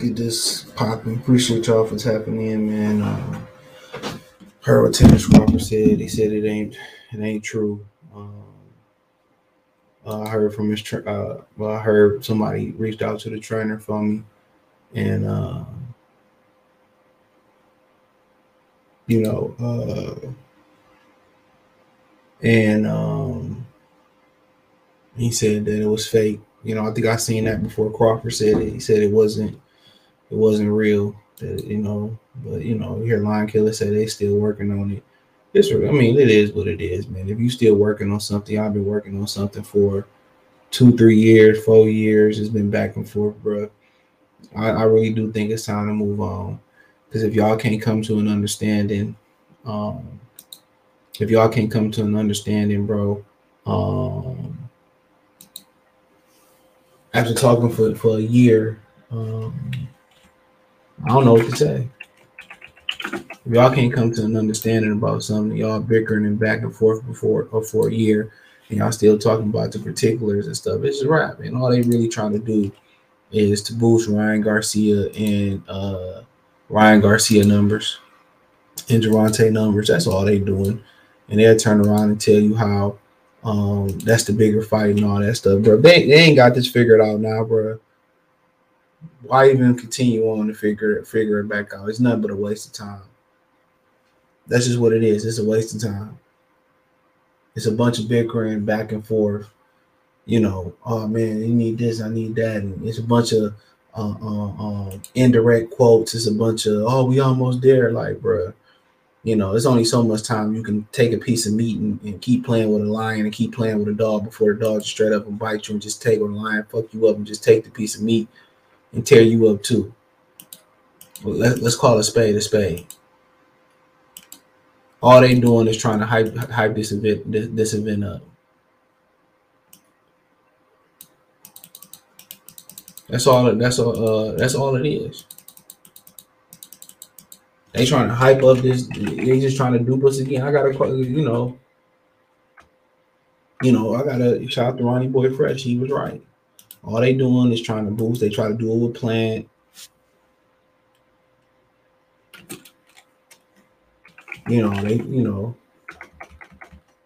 get this popping. Appreciate y'all for tapping in, man. Um, heard what Terence Crawford said. He said it ain't it ain't true. Um, I heard from his tra- uh, well, I heard somebody reached out to the trainer for me, and uh, you know, uh, and um, he said that it was fake. You know, I think I seen that before Crawford said it. He said it wasn't it wasn't real. That you know, but you know, you hear Lion Killer say they still working on it. It's I mean, it is what it is, man. If you still working on something, I've been working on something for two, three years, four years. It's been back and forth, bro. I, I really do think it's time to move on. Because if y'all can't come to an understanding, um, if y'all can't come to an understanding, bro, um, after talking for, for a year, um, I don't know what to say. If y'all can't come to an understanding about something, y'all bickering and back and forth before or for a year, and y'all still talking about the particulars and stuff, it's just rap. And all they really trying to do is to boost Ryan Garcia and uh, Ryan Garcia numbers and Gervonta numbers. That's all they doing. And they'll turn around and tell you how um, that's the bigger fight and all that stuff, bro. They, they ain't got this figured out now, bro. Why even continue on to figure it, figure it back out? It's nothing but a waste of time. That's just what it is. It's a waste of time. It's a bunch of bickering back and forth. You know, oh man, you need this, I need that, and it's a bunch of uh, uh, um, indirect quotes. It's a bunch of oh, we almost there, like, bro. You know, there's only so much time you can take a piece of meat and, and, keep playing with a lion and keep playing with a dog before the dog just straight up and bite you and just take a lion, fuck you up, and just take the piece of meat and tear you up too. Let, let's call a spade a spade. All they doing is trying to hype hype this event this, this event up. That's all. That's all. Uh, that's all it is. They trying to hype up this. They just trying to dupe us again. I gotta, you know, you know, I gotta shout out to Ronnie Boy Fresh. He was right. All they doing is trying to boost. They try to do it with Plant. You know, they, you know,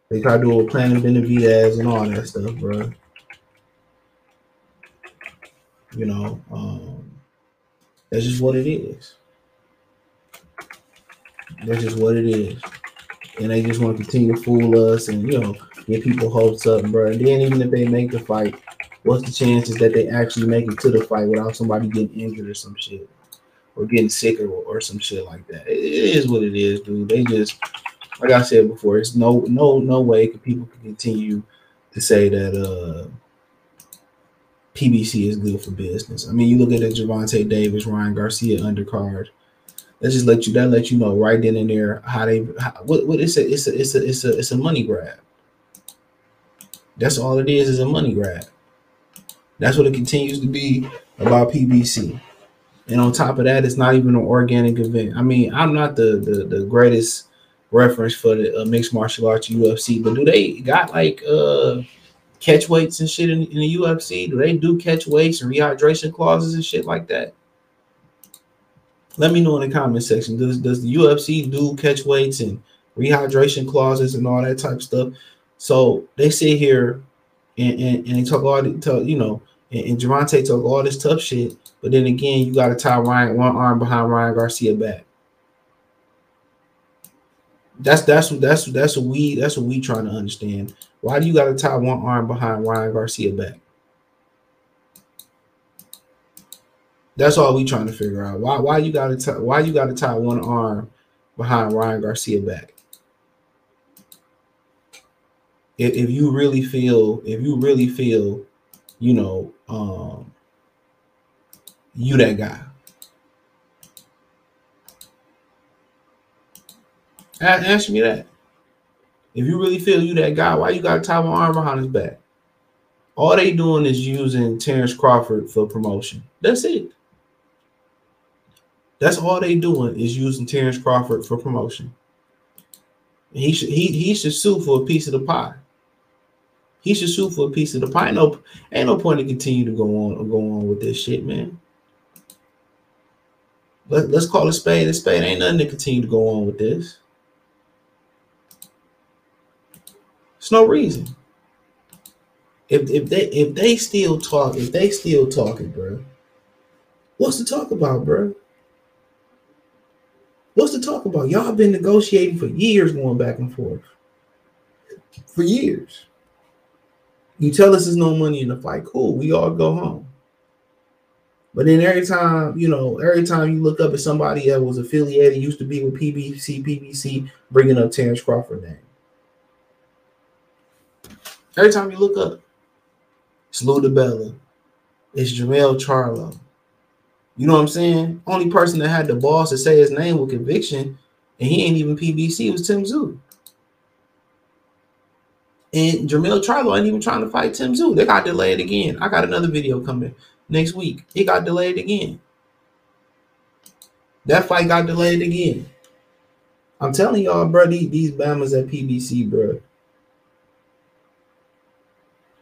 they try to do it with Plant and Benavidez and all that stuff, bro. You know, um, that's just what it is. That's just what it is. And they just want to continue to fool us and you know get people hopes up, bro. And then even if they make the fight, what's the chances that they actually make it to the fight without somebody getting injured or some shit, or getting sick or, or some shit like that? It, it is what it is, dude. They just, like I said before, it's no no no way can people can continue to say that uh PBC is good for business. I mean, you look at the Gervonta Davis, Ryan Garcia undercard. Let's just let you that let you know right then and there how they how, what what it's a it's a it's a it's a it's a money grab. That's all it is is a money grab. That's what it continues to be about PBC. And on top of that, it's not even an organic event. I mean, I'm not the the, the greatest reference for the uh, mixed martial arts UFC, but do they got like uh catch weights and shit in, in the UFC? Do they do catch weights and rehydration clauses and shit like that? Let me know in the comment section. Does does the UFC do catch weights and rehydration clauses and all that type of stuff? So they sit here and, and, and they talk all the talk, you know, and, and Gervonta talk all this tough shit, but then again, you got to tie Ryan one arm behind Ryan Garcia back. That's that's what that's that's what we that's what we trying to understand. Why do you got to tie one arm behind Ryan Garcia back? That's all we trying to figure out. Why why you got to tie why you got to tie one arm behind Ryan Garcia back? If, if you really feel if you really feel, you know, um, you that guy. Answer me that. If you really feel you that guy, why you got a tie one arm behind his back? All they doing is using Terence Crawford for promotion. That's it. That's all they doing is using Terence Crawford for promotion. He should he he should sue for a piece of the pie. He should sue for a piece of the pie. No, ain't no point to continue to go on or go on with this shit, man. Let, let's call it spade a spade. Ain't nothing to continue to go on with this. It's no reason. If if they if they still talk, if they still talking, bro, what's to talk about, bro? What's to talk about? Y'all been negotiating for years, going back and forth. For years. You tell us there's no money in the fight. Cool. We all go home. But then every time, you know, every time you look up at somebody that was affiliated, used to be with PBC, PBC, bringing up Terence Crawford name. Every time you look up, it's Lou DiBella, it's Jermell Charlo. You know what I'm saying? Only person that had the balls to say his name with conviction, and he ain't even PBC, was Tim Tszyu. And Jermell Charlo ain't even trying to fight Tim Tszyu. They got delayed again. I got another video coming next week. It got delayed again. That fight got delayed again. I'm telling y'all, bro, these, these Bamas at PBC, bro.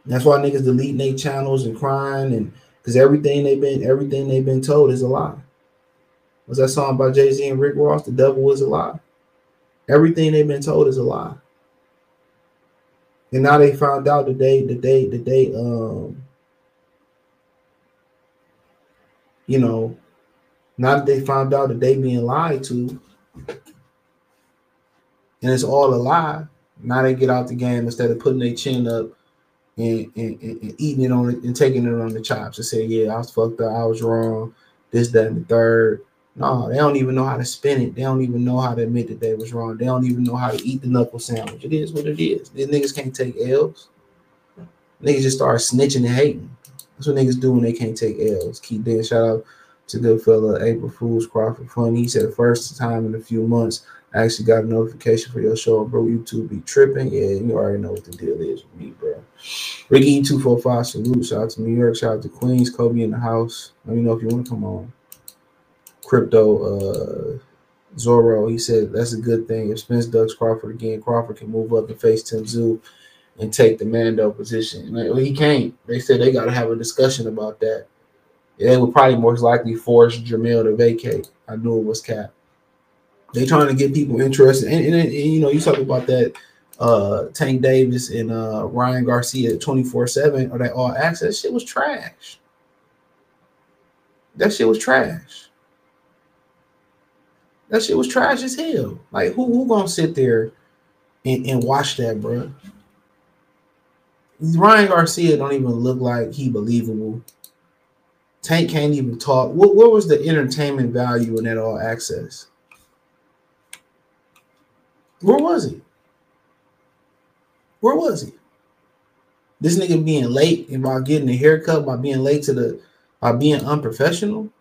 That's why niggas deleting their channels and crying and because everything they've been everything they've been told is a lie. Was that song by Jay-Z and Rick Ross? The devil is a lie. Everything they've been told is a lie. And now they found out that they that they that they um you know now that they found out that they being lied to and it's all a lie now they get out the game instead of putting their chin up and, and, and, eating it on and taking it on the chops and say yeah i was fucked up. I was wrong. This that and the third no, they don't even know how to spin it. They don't even know how to admit that they was wrong. They don't even know how to eat the knuckle sandwich. It is what it is. These niggas can't take L's. Niggas just start snitching and hating. That's what niggas do when they can't take L's. Keep doing shout out to good fella April Fool's Crawford Funny. He said first time in a few months I actually got a notification for your show, bro. YouTube be tripping. Yeah, you already know what the deal is with me, bro. Ricky 245 salute. Shout out to New York. Shout out to Queens. Kobe in the house. Let me know if you want to come on crypto uh Zorro, he said that's a good thing. If Spence ducks Crawford again, Crawford can move up and face Tim Tszyu and take the Mando position. Well, he can't. They said they got to have a discussion about that. They would probably most likely force Jermell to vacate. I knew it was Cap. They trying to get people interested, and, and, and you know, you talk about that uh Tank Davis and uh Ryan Garcia 24 7 or that all access shit was trash. That shit was trash. That shit was trash as hell. Like who who gonna sit there and, and watch that, bro? Ryan Garcia don't even look like he believable. Tank can't even talk. What, what was the entertainment value in that all access? Where was he? Where was he? This nigga being late and by getting a haircut, by being late to the by being unprofessional.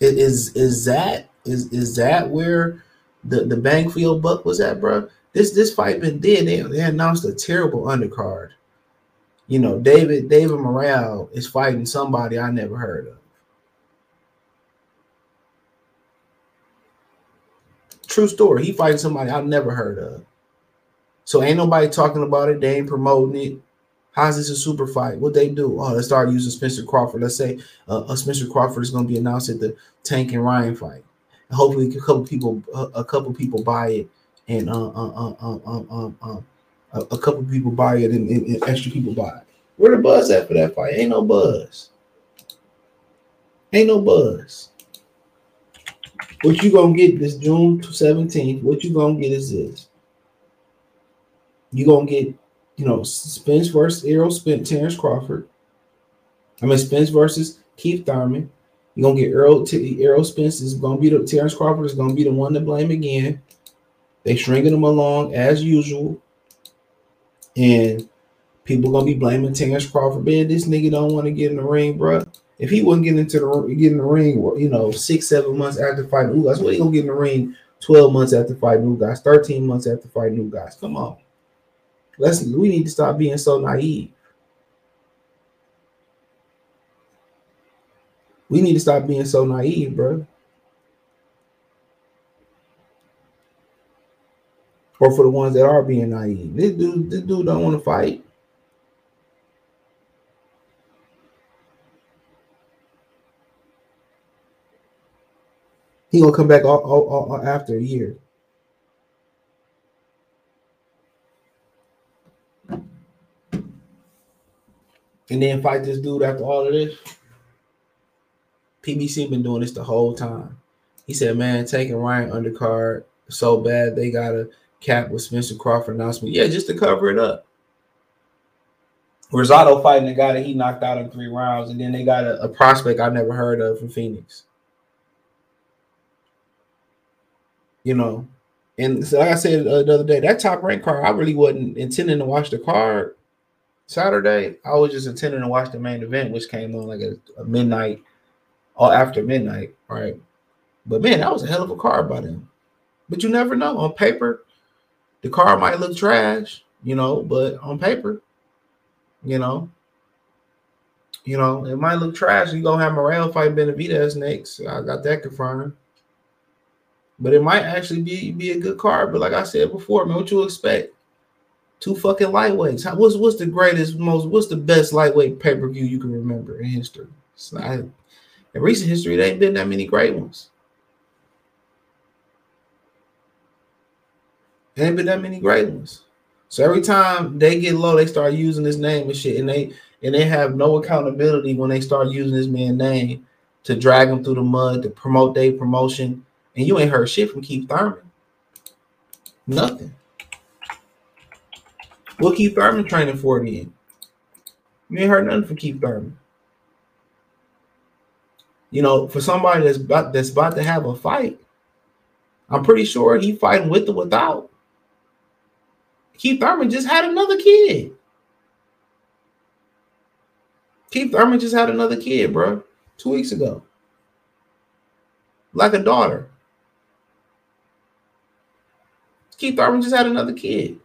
Is is that is is that where the the Bankfield buck was at, bro? This this fight been dead. They, they announced a terrible undercard. You know, David David Morrell is fighting somebody I never heard of. True story. He fighting somebody I've never heard of. So ain't nobody talking about it. They ain't promoting it. How's this a super fight? What they do? Oh, let's start using Spencer Crawford. Let's say uh, a Spencer Crawford is going to be announced at the Tank and Ryan fight. Hopefully, a couple people, a couple people buy it, and uh, uh, uh, uh, uh, uh, a couple people buy it, and, and, and extra people buy it. Where the buzz at for that fight? Ain't no buzz. Ain't no buzz. What you gonna get this June 17th? What you gonna get is this. You gonna get you know, Spence versus Errol Spence, Terence Crawford. I mean, Spence versus Keith Thurman. You're gonna get Errol T- Errol Spence is gonna be the Terence Crawford is gonna be the one to blame again. They stringing him along as usual, and people gonna be blaming Terence Crawford. Man, this nigga don't want to get in the ring, bro. If he wasn't getting into the get in the ring, you know, six seven months after fighting Ugas, what he gonna get in the ring? Twelve months after fighting Ugas, thirteen months after fighting Ugas. Come on. Let's we need to stop being so naive. We need to stop being so naive, bro. Or for the ones that are being naive. This dude, this dude don't want to fight. He gonna come back all, all, all, all after a year. And then fight this dude after all of this. PBC been doing this the whole time. He said, "Man, taking Ryan undercard so bad they got a cap with Spencer Crawford announcement. Yeah, just to cover it up. Rosado fighting a guy that he knocked out in three rounds, and then they got a, a prospect I never heard of from Phoenix. You know, and so like I said uh, the other day, that top rank card, I really wasn't intending to watch the card Saturday. I was just intending to watch the main event, which came on like a, a midnight or after midnight, right? But man, that was a hell of a card by them. But you never know. On paper, the car might look trash, you know, but on paper, you know, you know, it might look trash. You're gonna have Morrell fight Benavidez next. I got that confirmed. But it might actually be be a good card. But like I said before, man, what you expect? Two fucking lightweights. How, what's what's the greatest, most what's the best lightweight pay per view you can remember in history? Not in recent history. There ain't been that many great ones. There ain't been that many great ones. So every time they get low, they start using this name and shit, and they and they have no accountability when they start using this man's name to drag them through the mud to promote their promotion. And you ain't heard shit from Keith Thurman. Nothing. What Keith Thurman training for then? You ain't heard nothing from Keith Thurman. You know, for somebody that's about that's about to have a fight, I'm pretty sure he fighting with or without. Keith Thurman just had another kid. Keith Thurman just had another kid, bro, two weeks ago. Like a daughter. Keith Thurman just had another kid.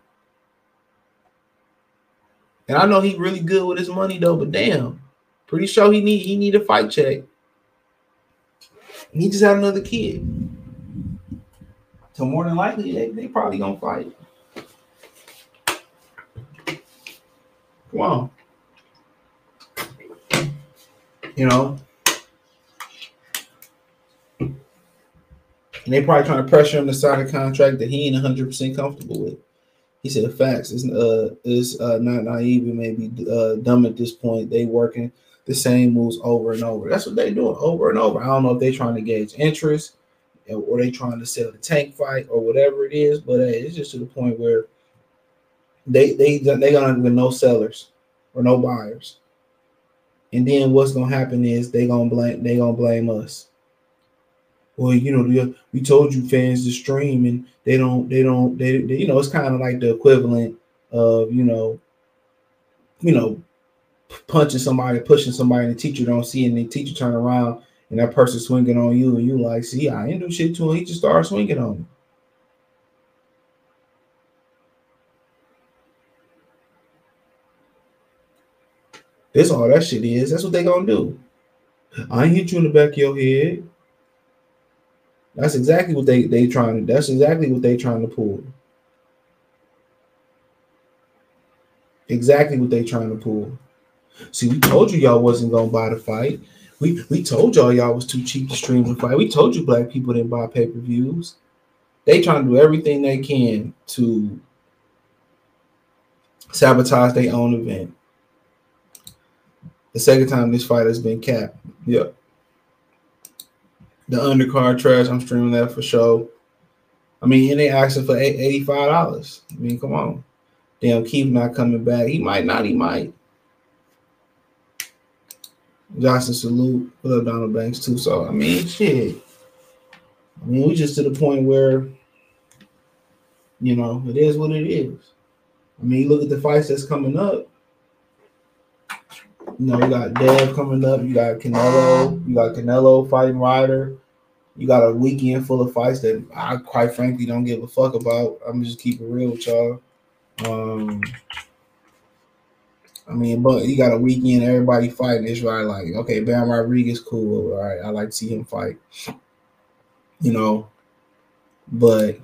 And I know he's really good with his money though, but damn, pretty sure he need he need a fight check. He just had another kid. So more than likely, they, they probably gonna fight. Come. You know? And they probably trying to pressure him to sign a contract that he ain't 100% comfortable with. He said, "Facts. It's uh, it's uh, not naive. It may be uh, dumb at this point. They working the same moves over and over. That's what they doing over and over. I don't know if they trying to gauge interest or they trying to sell the tank fight or whatever it is, but it's just to the point where they they they gonna with no sellers or no buyers. And then what's gonna happen is they gonna blame they gonna blame us. Well, you know, we told you fans to stream, and they don't, they don't, they, they you know, it's kind of like the equivalent of, you know, you know, punching somebody, pushing somebody, and the teacher don't see, and the teacher turn around, and that person swinging on you, and you like, see, I ain't do shit to him. He just started swinging on me. That's all that shit is. That's what they gonna do. I hit you in the back of your head. That's exactly what they they trying to. That's exactly what they trying to pull. Exactly what they trying to pull. See, we told you y'all wasn't gonna buy the fight. We we told y'all y'all was too cheap to stream the fight. We told you black people didn't buy pay per views. They trying to do everything they can to sabotage their own event. The second time this fight has been capped. Yep. The undercard trash, I'm streaming that for sure. I mean, and they asking for $85. I mean, come on. Damn, Keith not coming back. He might not, he might. Johnson salute. What up, Donald Banks, too? So, I mean, shit. I mean, we just to the point where, you know, it is what it is. I mean, look at the fights that's coming up. You know, you got Dev coming up. You got Canelo. You got Canelo fighting Ryder. You got a weekend full of fights that I quite frankly don't give a fuck about. I'm just keeping real with y'all. Um, I mean, but you got a weekend, everybody fighting. It's right, like okay, Bam Rodriguez, cool. All right, I like to see him fight. You know, but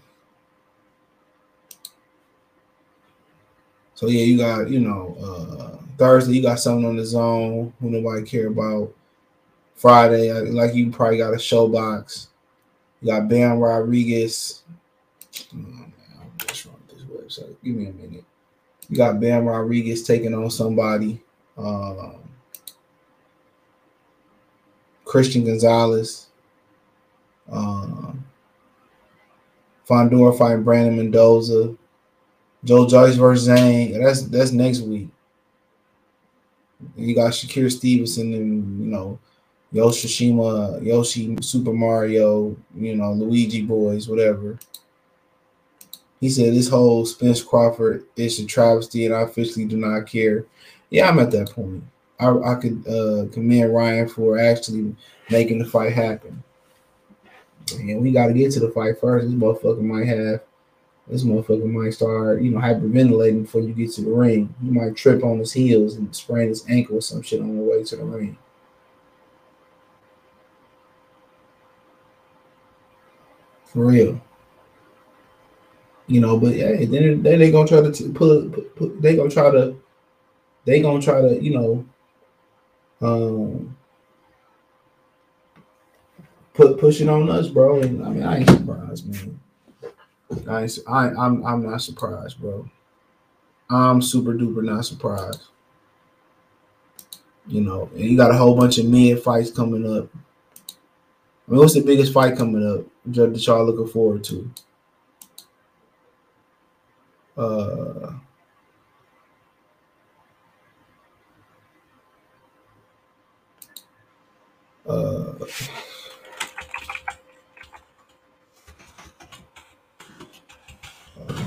so yeah, you got you know. uh Thursday, you got something on DAZN who nobody care about. Friday, like you probably got a ShoBox. You got Bam Rodriguez. Oh, man, this website? Give me a minute. You got Bam Rodriguez taking on somebody. Um, Christian Gonzalez. Um, Fundora fighting Brandon Mendoza. Joe Joyce versus Zhang. That's that's next week. You got Shakur Stevenson and you know Yoshishima, Yoshi, Super Mario, you know Luigi boys, whatever. He said this whole Spence Crawford is a travesty, and I officially do not care. Yeah, I'm at that point. I, I could uh, commend Ryan for actually making the fight happen. And we got to get to the fight first. This motherfucker might have, this motherfucker might start, you know, hyperventilating before you get to the ring. He might trip on his heels and sprain his ankle or some shit on the way to the ring. For real. You know, but yeah, then then they gonna try to t- put, put, put they gonna try to they gonna try to you know um put push it on us, bro. And I mean, I ain't surprised, man. I I I'm I'm not surprised, bro. I'm super duper not surprised. You know, and you got a whole bunch of mid fights coming up. I mean, what's the biggest fight coming up that y'all looking forward to? Uh, uh,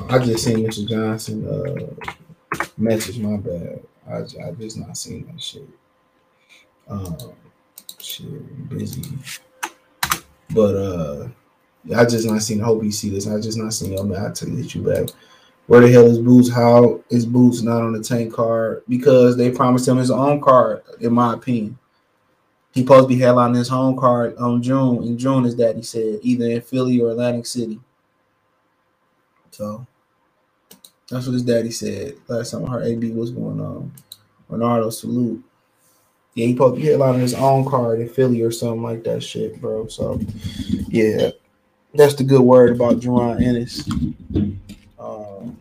I just seen Mr. Johnson uh, message. My bad. I, I just not seen that shit. Um, shit, busy. But uh, I just not seen. I hope you see this. I just not seen. I'm out to hit you back. Where the hell is Boots? How is Boots not on the tank card? Because they promised him his own card, in my opinion. He supposed to be headlining his home card on June. In June, is that he said, either in Philly or Atlantic City. So that's what his daddy said last time I heard AB was going on. Ronaldo salute. Yeah, he supposed to be headlining his own card in Philly or something like that shit, bro. So yeah, that's the good word about Jaron Ennis. Um,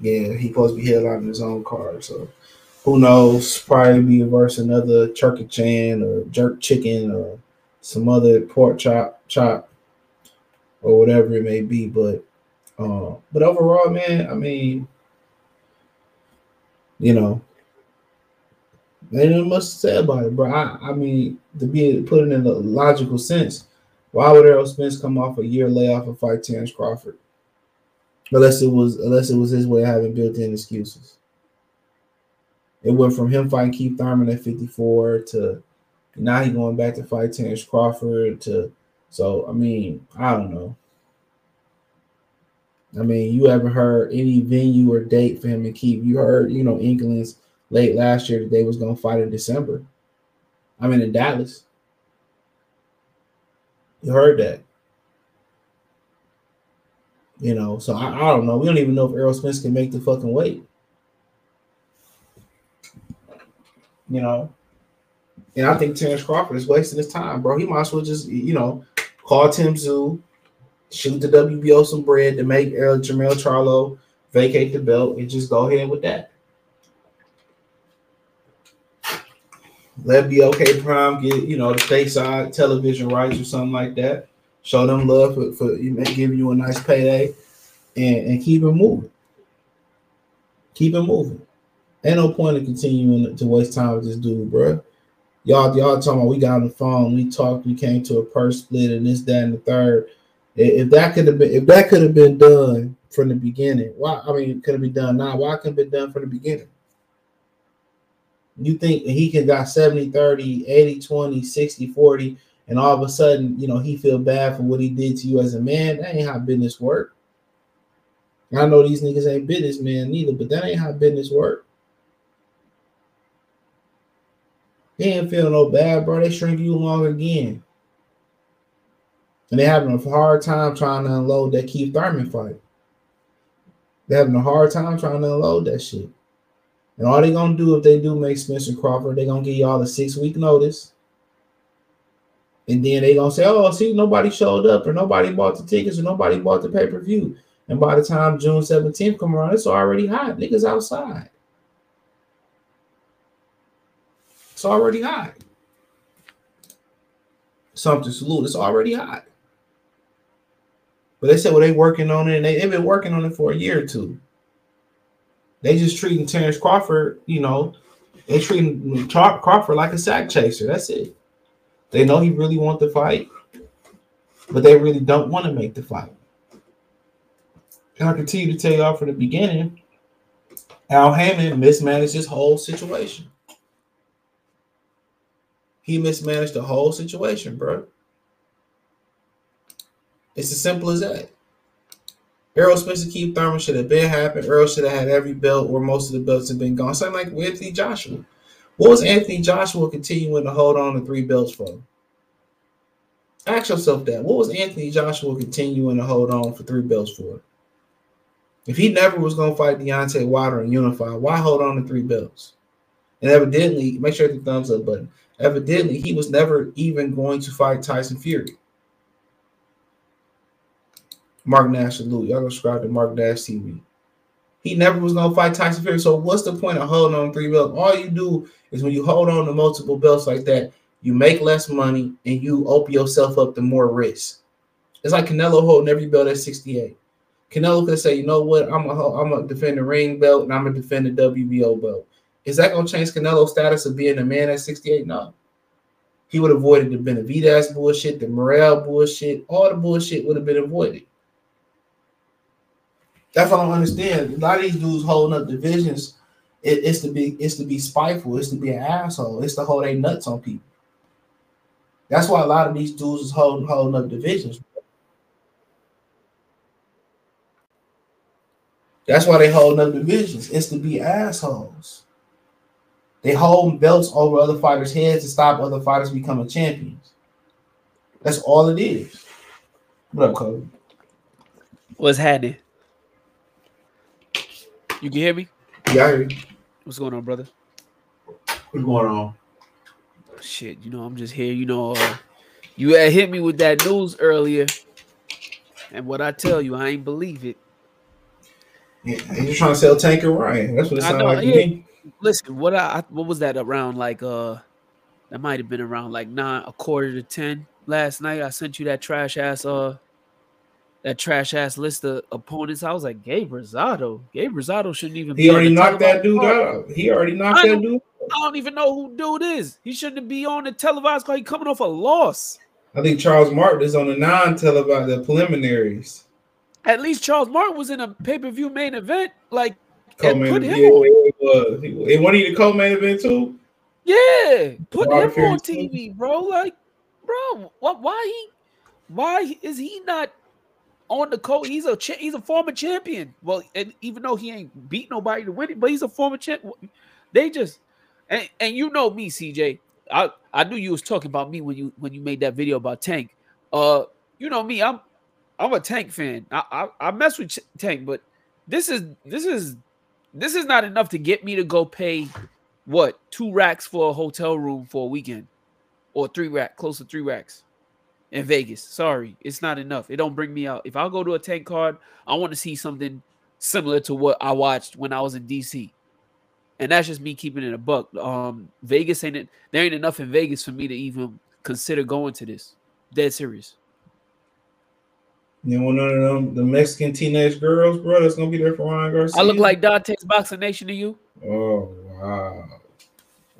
yeah, he supposed to be headlining his own card. So who knows? Probably be versus another turkey chan or jerk chicken or some other pork chop chop or whatever it may be. But uh, but overall, man, I mean, you know, ain't much to say about it, bro. I, I mean, to be put it in a logical sense, why would Errol Spence come off a year layoff and fight Terence Crawford? Unless it was unless it was his way of having built-in excuses. It went from him fighting Keith Thurman at 54 to now he going back to fight Terence Crawford to so I mean, I don't know. I mean, you haven't heard any venue or date for him to keep. You heard, you know, Inklings late last year that they was gonna fight in December. I mean in Dallas. You heard that. You know, so I, I don't know. We don't even know if Errol Spence can make the fucking weight. You know, and I think Terence Crawford is wasting his time, bro. He might as well just, you know, call Tim Tszyu, shoot the WBO some bread to make uh, Jermell Charlo vacate the belt and just go ahead with that. Let BOK Prime get, you know, the stateside television rights or something like that. Show them love for, for give you a nice payday and, and keep it moving. Keep it moving. Ain't no point in continuing to waste time with this dude, bro. Y'all, y'all talking about we got on the phone, we talked, we came to a purse split, and this, that, and the third. If that could have been, if that could have been done from the beginning, why? I mean, it could have been done now. Why couldn't it been done from the beginning? You think he can got 70, 30, 80, 20, 60, 40, and all of a sudden, you know, he feel bad for what he did to you as a man. That ain't how business work. I know these niggas ain't businessmen neither, but that ain't how business work. He ain't feel no bad, bro. They shrink you along again. And they having a hard time trying to unload that Keith Thurman fight. They having a hard time trying to unload that shit. And all they're gonna do if they do make Spencer Crawford, they're gonna give y'all a six week notice. And then they gonna say, "Oh, see, nobody showed up, or nobody bought the tickets, or nobody bought the pay per view." And by the time June seventeenth come around, it's already hot. Niggas outside. It's already hot. Something salute. It's already hot. But they said, well, they working on it, and they, they've been working on it for a year or two. They just treating Terence Crawford, you know, they treating Crawford like a sack chaser. That's it. They know he really want the fight, but they really don't want to make the fight. And I continue to tell y'all from the beginning, Al Haymon mismanaged this whole situation. He mismanaged the whole situation, bro. It's as simple as that. Errol Spence Keith Thurman should have been happened. Errol should have had every belt or most of the belts have been gone. Same like Anthony Joshua. What was Anthony Joshua continuing to hold on to three belts for? Ask yourself that. What was Anthony Joshua continuing to hold on for three belts for? If he never was going to fight Deontay Wilder and unify, why hold on to three belts? And evidently, make sure the thumbs up button. Evidently, he was never even going to fight Tyson Fury. Mark Nash salute. Y'all subscribe to Mark Nash TV. He never was gonna fight Tyson Fury. So what's the point of holding on three belts? All you do is when you hold on to multiple belts like that, you make less money and you open yourself up to more risk. It's like Canelo holding every belt at 68. Canelo could say, you know what, I'm a I'm gonna defend the ring belt and I'm gonna defend the WBO belt. Is that gonna change Canelo's status of being a man at 68? No. He would have avoided the Benavidez bullshit, the Morrell bullshit, all the bullshit would have been avoided. That's what I don't understand. A lot of these dudes holding up divisions, it, it's to be it's to be spiteful, it's to be an asshole, it's to hold their nuts on people. That's why a lot of these dudes is holding holding up divisions. That's why they holding up divisions. It's to be assholes. They hold belts over other fighters' heads to stop other fighters becoming champions. That's all it is. What up, Kobe? What's happening? You can hear me? Yeah, I hear you. What's going on, brother? What's going on? Shit, you know, I'm just here. You know, uh, you had hit me with that news earlier, and what I tell you, I ain't believe it. Yeah, you're trying to sell Tanker Ryan. That's what it sounds like yeah. Listen, what I what was that around like uh that might have been around like nine a quarter to ten last night. I sent you that trash ass uh that trash ass list of opponents. I was like, Gabe Rosado. Gabe Rosado shouldn't even. He already knocked that dude out. He already knocked that dude. I don't even know who dude is. He shouldn't be on the televised call. He coming off a loss. I think Charles Martin is on the non-televised, the preliminaries. At least Charles Martin was in a pay-per-view main event. Like, co-main put him yeah, on. He was. He, and one of the co-main event too. Yeah, put him on TV, bro. Like, bro, what? Why he? Why is he not on the court. He's a cha- he's a former champion. Well, and even though he ain't beat nobody to win it, but he's a former champ. They just and, and you know me, CJ. I I knew you was talking about me when you when you made that video about Tank. Uh, you know me. I'm I'm a Tank fan. I I, I mess with Tank, but this is this is this is not enough to get me to go pay what two racks for a hotel room for a weekend or three rack close to three racks in Vegas. Sorry, it's not enough. It don't bring me out. If I go to a tank card, I want to see something similar to what I watched when I was in DC. And that's just me keeping it a buck. Um, Vegas ain't it. There ain't enough in Vegas for me to even consider going to this. Dead serious. You want none of them the Mexican teenage girls, bro? That's gonna be there for Ryan Garcia. I look like Dante's Boxing Nation to you. Oh wow.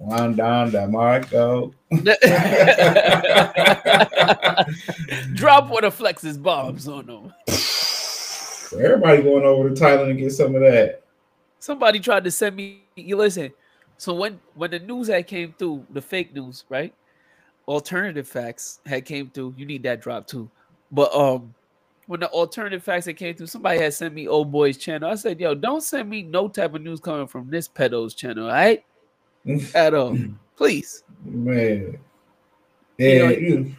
One down the Marco. Drop one of Flex's bombs on them. Everybody going over to Thailand and get some of that. Somebody tried to send me. You listen. So when when the news had came through, the fake news, right? Alternative facts had came through. You need that drop too. But um, when the alternative facts that came through, somebody had sent me old boys channel. I said, "Yo, don't send me no type of news coming from this pedo's channel, all right?" At all. Please. Man. Yeah. You know,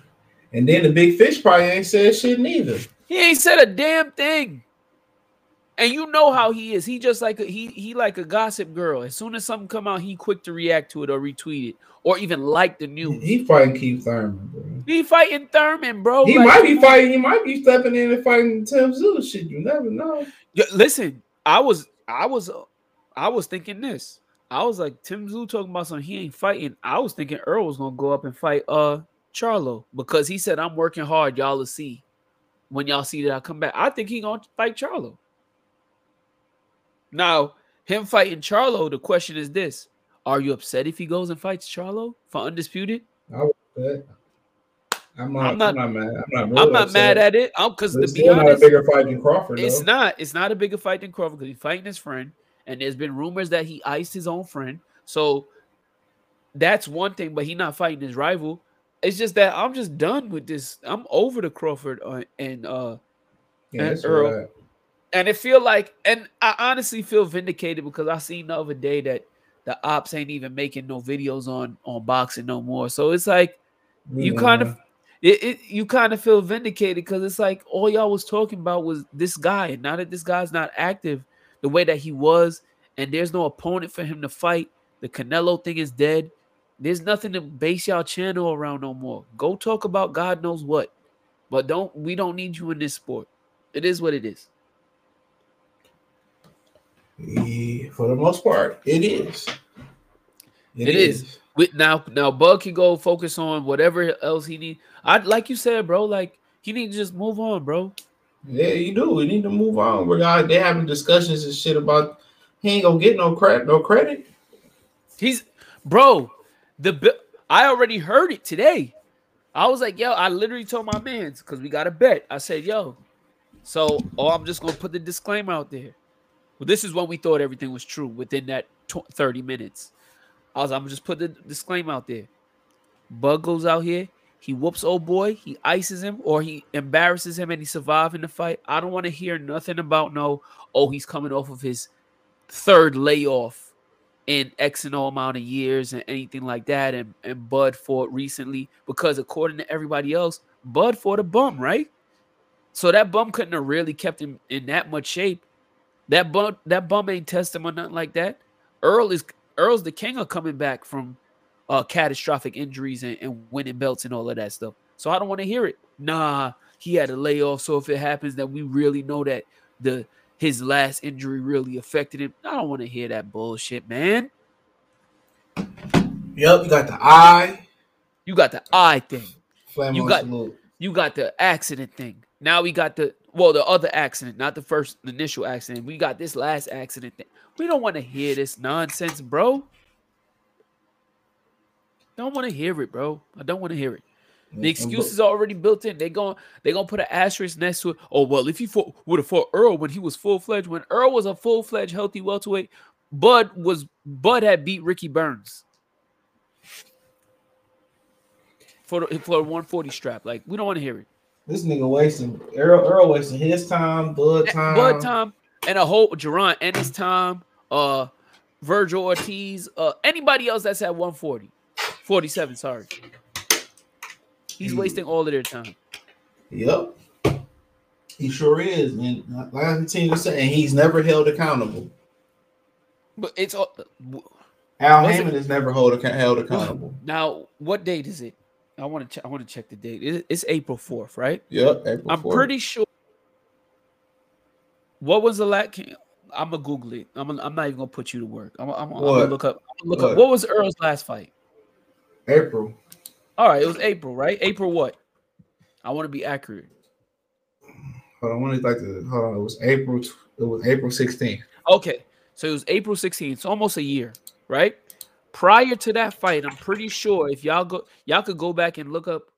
and then the big fish probably ain't said shit neither. He ain't said a damn thing. And you know how he is. He just like a, he he like a gossip girl. As soon as something come out, he quick to react to it or retweet it or even like the news. He fighting Keith Thurman, bro. He fighting Thurman, bro. He Like, might be fighting. He might be stepping in and fighting Tim Tszyu. Shit, you never know. Listen, I was I was I was thinking this. I was like Tim Tszyu talking about something he ain't fighting. I was thinking Earl was gonna go up and fight uh Charlo because he said I'm working hard. Y'all will see when y'all see that I come back. I think he gonna fight Charlo. Now him fighting Charlo. The question is this: Are you upset if he goes and fights Charlo for undisputed? I was upset. I'm not. I'm I'm not- not, mad. I'm not. I'm not mad at it. I'm because to be still not a bigger fight than Crawford. It's not. It's not a bigger fight than Crawford because he's fighting his friend, and there's been rumors that he iced his own friend. So that's one thing, but he not fighting his rival. It's just that I'm just done with this. I'm over the Crawford uh, and uh Yeah, and Earl. right. and it feel like and I honestly feel vindicated because I seen the other day that the ops ain't even making no videos on on boxing no more. So it's like you Yeah. kind of it, it you kind of feel vindicated because it's like all y'all was talking about was this guy and now that this guy's not active the way that he was and there's no opponent for him to fight. The canelo thing is dead. There's nothing to base y'all channel around no more. Go talk about god knows what. But don't we don't need you in this sport. It is what it is. For the most part, it is. It is. with now now bug can go focus on whatever else he need. I like you said bro like he need to just move on bro Yeah, you do. We need to move on. We're they having discussions and shit about he ain't gonna get no credit. No credit. He's bro. The I already heard it today. I was like, yo, I literally told my mans because we got a bet. I said, yo, so oh, I'm just gonna put the disclaimer out there. Well, this is when we thought everything was true within that tw- 30 minutes. I was, I'm just put the disclaimer out there. Bug goes out here, he whoops old boy, he ices him, or he embarrasses him and he survives in the fight. I don't want to hear nothing about no, oh, he's coming off of his third layoff in X and O amount of years and anything like that. And, and Bud fought recently because according to everybody else, Bud fought a bum, right? So that bum couldn't have really kept him in that much shape. That bum, that bum ain't test him or nothing like that. Earl is Earl's the king of coming back from uh catastrophic injuries and, and winning belts and all of that stuff. So I don't want to hear it. Nah, he had a layoff. So if it happens that we really know that the his last injury really affected him. I don't want to hear that bullshit, man. Yep, you got the eye. You got the eye thing. You got- salute. You got the accident thing. Now we got the well, the other accident, not the first initial accident. We got this last accident thing. We don't want to hear this nonsense, bro. Don't want to hear it, bro. I don't want to hear it. The excuse is already built in. They're going they gonna put an asterisk next to it. Oh well, if he fought, would have fought Earl when he was full fledged, when Earl was a full fledged healthy welterweight, Bud was Bud had beat Ricky Burns for the, for a 140 strap. Like we don't want to hear it. This nigga wasting Earl, Earl wasting his time, Bud time. Bud time and a whole Jaron Ennis time. Uh, Vergil Ortiz. Uh, anybody else that's at 140, 47. Sorry, he's Hmm. wasting all of their time. Yep. He sure is. And like I continue to say, he's never held accountable. But it's all. Al Haymon is never hold, held accountable. Now, what date is it? I want to. Ch- I want to check the date. It's April fourth, right? Yep. April I'm 4th. pretty sure. What was the last? I'm gonna Google it. I'm. Gonna, I'm not even gonna put you to work. I'm. I'm, I'm gonna look up. Gonna look What? up. What was Earl's last fight? April. All right, it was April, right? April what? I want to be accurate. Hold on. When is like the hold on? It was April. It was April 16th. Okay, so it was April 16th. It's almost a year, right? Prior to that fight, I'm pretty sure if y'all go, y'all could go back and look up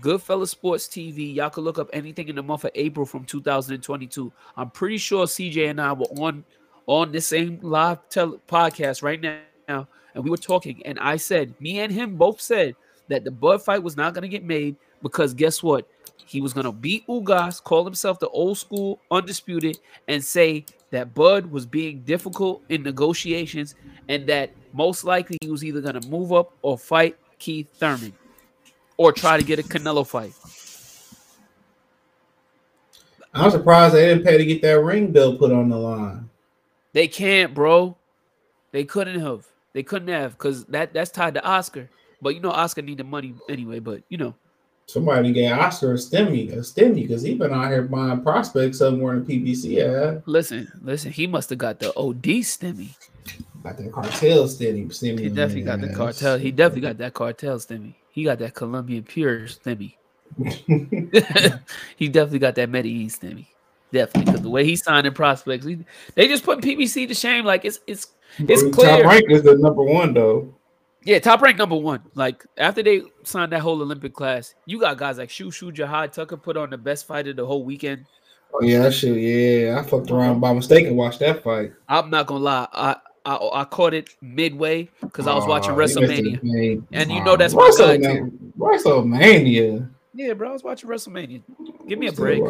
Goodfellas Sports TV. Y'all could look up anything in the month of April from 2022. I'm pretty sure CJ and I were on on the same live tele- podcast right now, and we were talking. And I said, me and him both said that the Bud fight was not going to get made because guess what? He was going to beat Ugas, call himself the old school undisputed, and say that Bud was being difficult in negotiations and that most likely he was either going to move up or fight Keith Thurman or try to get a Canelo fight. I'm surprised they didn't pay to get that ring bill put on the line. They can't, bro. They couldn't have. They couldn't have because that that's tied to Oscar. But you know, Oscar needed money anyway. But you know, somebody gave Oscar a stimmy, a stimmy, because he been out here buying prospects somewhere in PBC. Yeah. Listen, listen. He must have got the OD stimmy. Got that cartel stimmy. stimmy he definitely got the cartel. He definitely got that cartel stimmy. He got that Colombian pure stimmy. he definitely got that Medellin stimmy. Definitely, because the way he signed in prospects, he, they just put PBC to shame. Like it's it's it's clear. Top rank is the number one though. Yeah, top rank number one. Like after they signed that whole Olympic class, you got guys like Shu Shu Jahi Tucker put on the best fight of the whole weekend. Oh yeah, shit. Yeah, I fucked around by mistake and watched that fight. I'm not gonna lie. I I, I caught it midway because I was watching oh, WrestleMania, and you know that's my WrestleMania. WrestleMania. Yeah, bro, I was watching WrestleMania. Give me a break.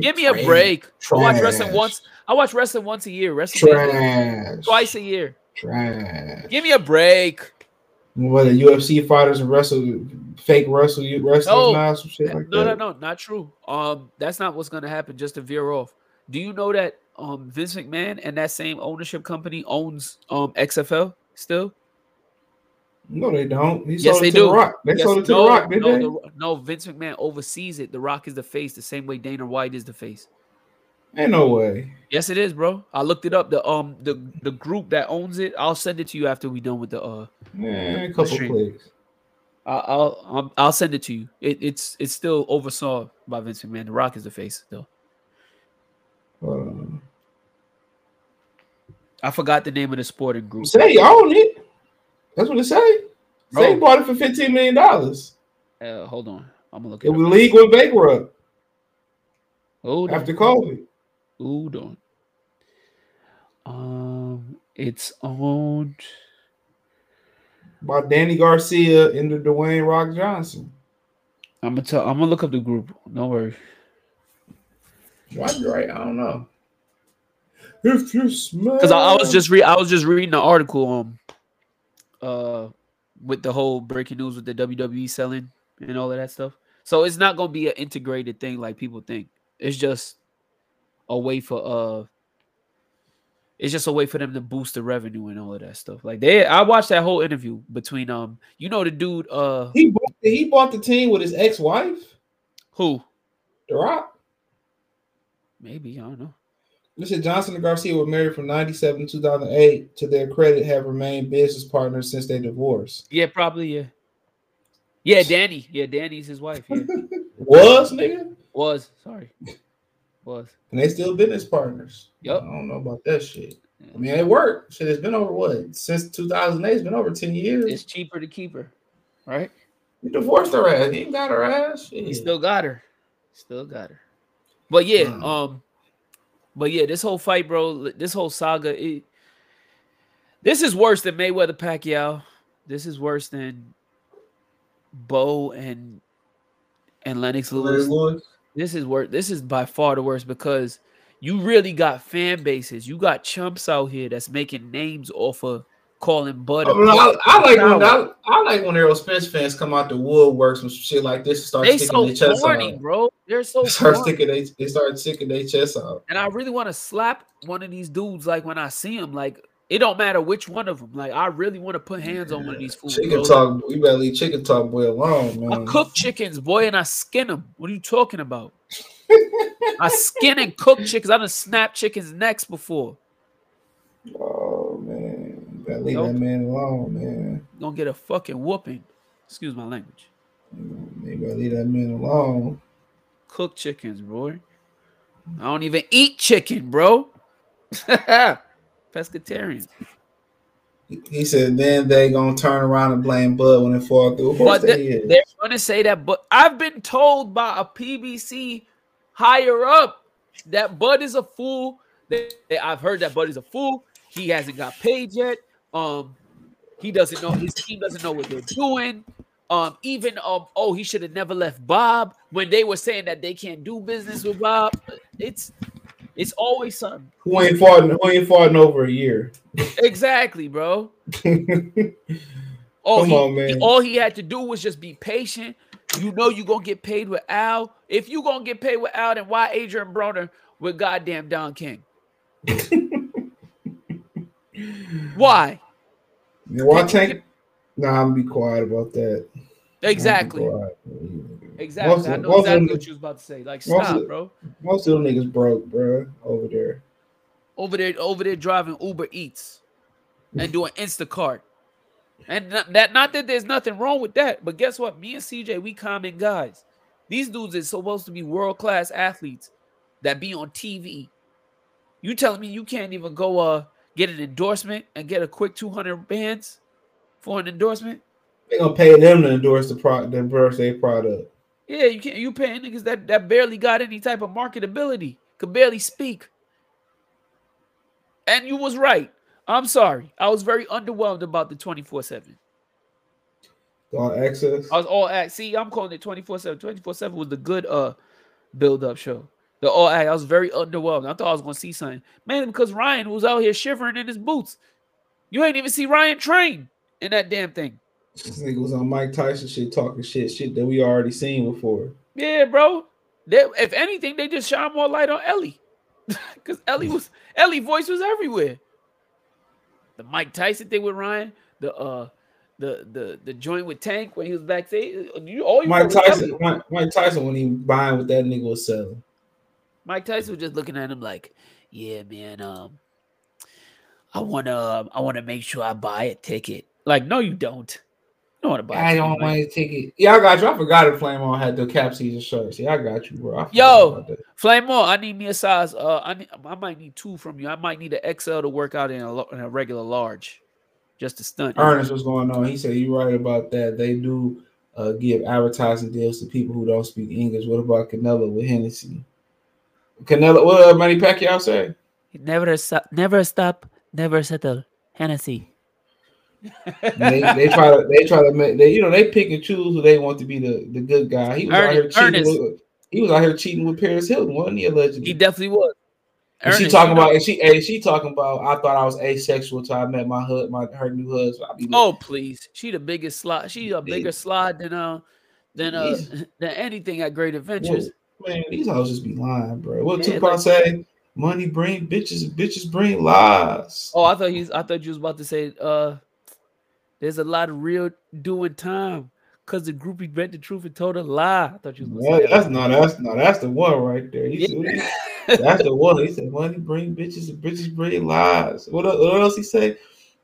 Give me a break. Trash. I watch wrestling once. I watch wrestling once a year. WrestleMania twice a year. Trash. Give me a break. What the UFC fighters and wrestle fake wrestle wrestlers no, now, some shit like no, that. No, no, not true. Um, that's not what's gonna happen. Just to veer off. Do you know that um Vince McMahon and that same ownership company owns um XFL still? No, they don't. He yes, they do. The Rock. They yes, sold it to no, The Rock, did no, they? The, no, Vince McMahon oversees it. The Rock is the face, the same way Dana White is the face. Ain't no way. Yes, it is, bro. I looked it up. The um the the group that owns it. I'll send it to you after we done with the uh. Yeah, a couple clicks. I'll I'll I'll send it to you. It, it's it's still oversaw by Vince McMahon. The Rock is the face though. Um, I forgot the name of the sporting group. Say own it. That's what it say. Bro. Say bought it for fifteen million dollars. Uh, hold on, I'm gonna look. It, it was league with bankrupt. Hold after on. COVID. Hold on. Um, it's owned by Dany Garcia and the Dwayne Rock Johnson. I'm gonna tell. I'm gonna look up the group. No worry. Why you right? I don't know. If you smell, because I, I, was just re I was just reading the article um uh with the whole breaking news with the WWE selling and all of that stuff. So it's not gonna be an integrated thing like people think. It's just a way for uh it's just a way for them to boost the revenue and all of that stuff. Like they I watched that whole interview between um you know the dude uh he bought, he bought the team with his ex-wife. Who? The Rock. Maybe, I don't know. Listen, Johnson and Garcia were married from 97 to 2008. To their credit, have remained business partners since they divorced. Yeah, probably, yeah. Yeah, Dany. Yeah, Dany's his wife. Yeah. Was, nigga? Was, sorry. Was. And they still business partners. Yep. I don't know about that shit. I mean, it worked. Shit, it's been over what? Since 2008, it's been over 10 years. It's cheaper to keep her, right? He divorced her ass. He got her ass. Shit. He still got her. Still got her. But yeah, um, but yeah, this whole fight, bro, this whole saga, it, this is worse than Mayweather Pacquiao. This is worse than Bowe and and Lennox Lewis. Lewis. This is worse. This is by far the worst because you really got fan bases. You got chumps out here that's making names off of calling Bud. I, mean, I, I like when I, I, like when Errol Spence fans come out the woodworks and shit like this and start they sticking so their chest corny, out. bro. They're so they start sticking they, they start sticking their chest out. And I really want to slap one of these dudes like when I see him. Like it don't matter which one of them. Like I really want to put hands on one of these fools. Chicken bro. talk, we better leave chicken talk boy alone, man. I cook chickens, boy, and I skin them. What are you talking about? I skin and cook chickens. I done snap chickens' necks before. Oh man, gotta leave nope. that man alone, man. Gonna get a fucking whooping. Excuse my language. You gotta leave that man alone. Cook chickens, bro. I don't even eat chicken, bro. Pescatarian. He said then they gonna turn around and blame Bud when it fall through. But they, they're gonna say that, but I've been told by a PBC higher up that Bud is a fool. I've heard that Bud is a fool. He hasn't got paid yet. Um, he doesn't know his team doesn't know what they're doing. Um, even um, oh, he should have never left Bob when they were saying that they can't do business with Bob. It's it's always something. Who ain't fought? Who ain't fought in over a year? exactly, bro. All he, on, man. all he had to do was just be patient. You know you're gonna get paid with Al. If you gonna get paid with Al, then why Adrian Broner with goddamn Don King? why? Why tank? Nah, I'm gonna be quiet about that. Exactly. Exactly. Most I know exactly what you was about to say. Like, stop, of, bro. Most of them niggas broke, bro, over there. Over there, over there driving Uber Eats and doing Instacart. And that not that there's nothing wrong with that, but guess what? Me and CJ, we common guys. These dudes is supposed to be world class athletes that be on TV. You telling me you can't even go uh get an endorsement and get a quick 200 bands for an endorsement? They gonna pay them to endorse the product, endorse their product. Yeah, you can't. You paying niggas that that barely got any type of marketability, could barely speak. And you was right. I'm sorry. I was very underwhelmed about the 24 7. All access. I was all at. See, I'm calling it 24 7. 24 7 was the good uh build up show. The act. I was very underwhelmed. I thought I was gonna see something. Man, because Ryan was out here shivering in his boots. You ain't even see Ryan train in that damn thing. This nigga was on Mike Tyson shit, talking shit, shit that we already seen before. Yeah, bro. They, if anything, they just shine more light on Ellie. Because Ellie was Ellie voice was everywhere. The Mike Tyson thing with Ryan, the uh the the the joint with Tank when he was backstage. You all you Mike Tyson, Mike, Mike, Tyson when he buying what that nigga was selling. Mike Tyson was just looking at him like, "Yeah, man, um, I want to, um, I want to make sure I buy a ticket." Like, no, you don't. You don't want to buy. I don't want a ticket. Yeah, I got you. I forgot if Flame On had the cap season shirts. Yeah, I got you, bro. Yo, Flame On, I need me a size. Uh, I need, I might need two from you. I might need an XL to work out in a, in a regular large, just to stunt. Ernest, what's going on? He said you right about that. They do uh, give advertising deals to people who don't speak English. What about Canelo with Hennessy? Canelo, what uh, Manny Pacquiao say? Never stop, never stop, never settle. Hennessy. they, they, try to they try to make they you know they pick and choose who they want to be the, the good guy. He was Ernest, out here cheating. With, he was out here cheating with Paris Hilton, wasn't he? Allegedly, he definitely was. And she talking about and she hey, she talking about I thought I was asexual until I met my hood my her new husband. oh please, she the biggest slide. She a bigger slide than uh than uh than anything at Great Adventures. Man, these hoes just be lying, bro. What yeah, Tupac like, say? Money bring bitches, bitches bring lies. Oh, I thought he's. I thought you was about to say. Uh, there's a lot of real doing time because the groupie read the truth and told a lie. I thought you was. Yeah, that's not. That's not. That's the one right there. Yeah. that's the one. He said, "Money bring bitches, and bitches bring lies." What, what else he say?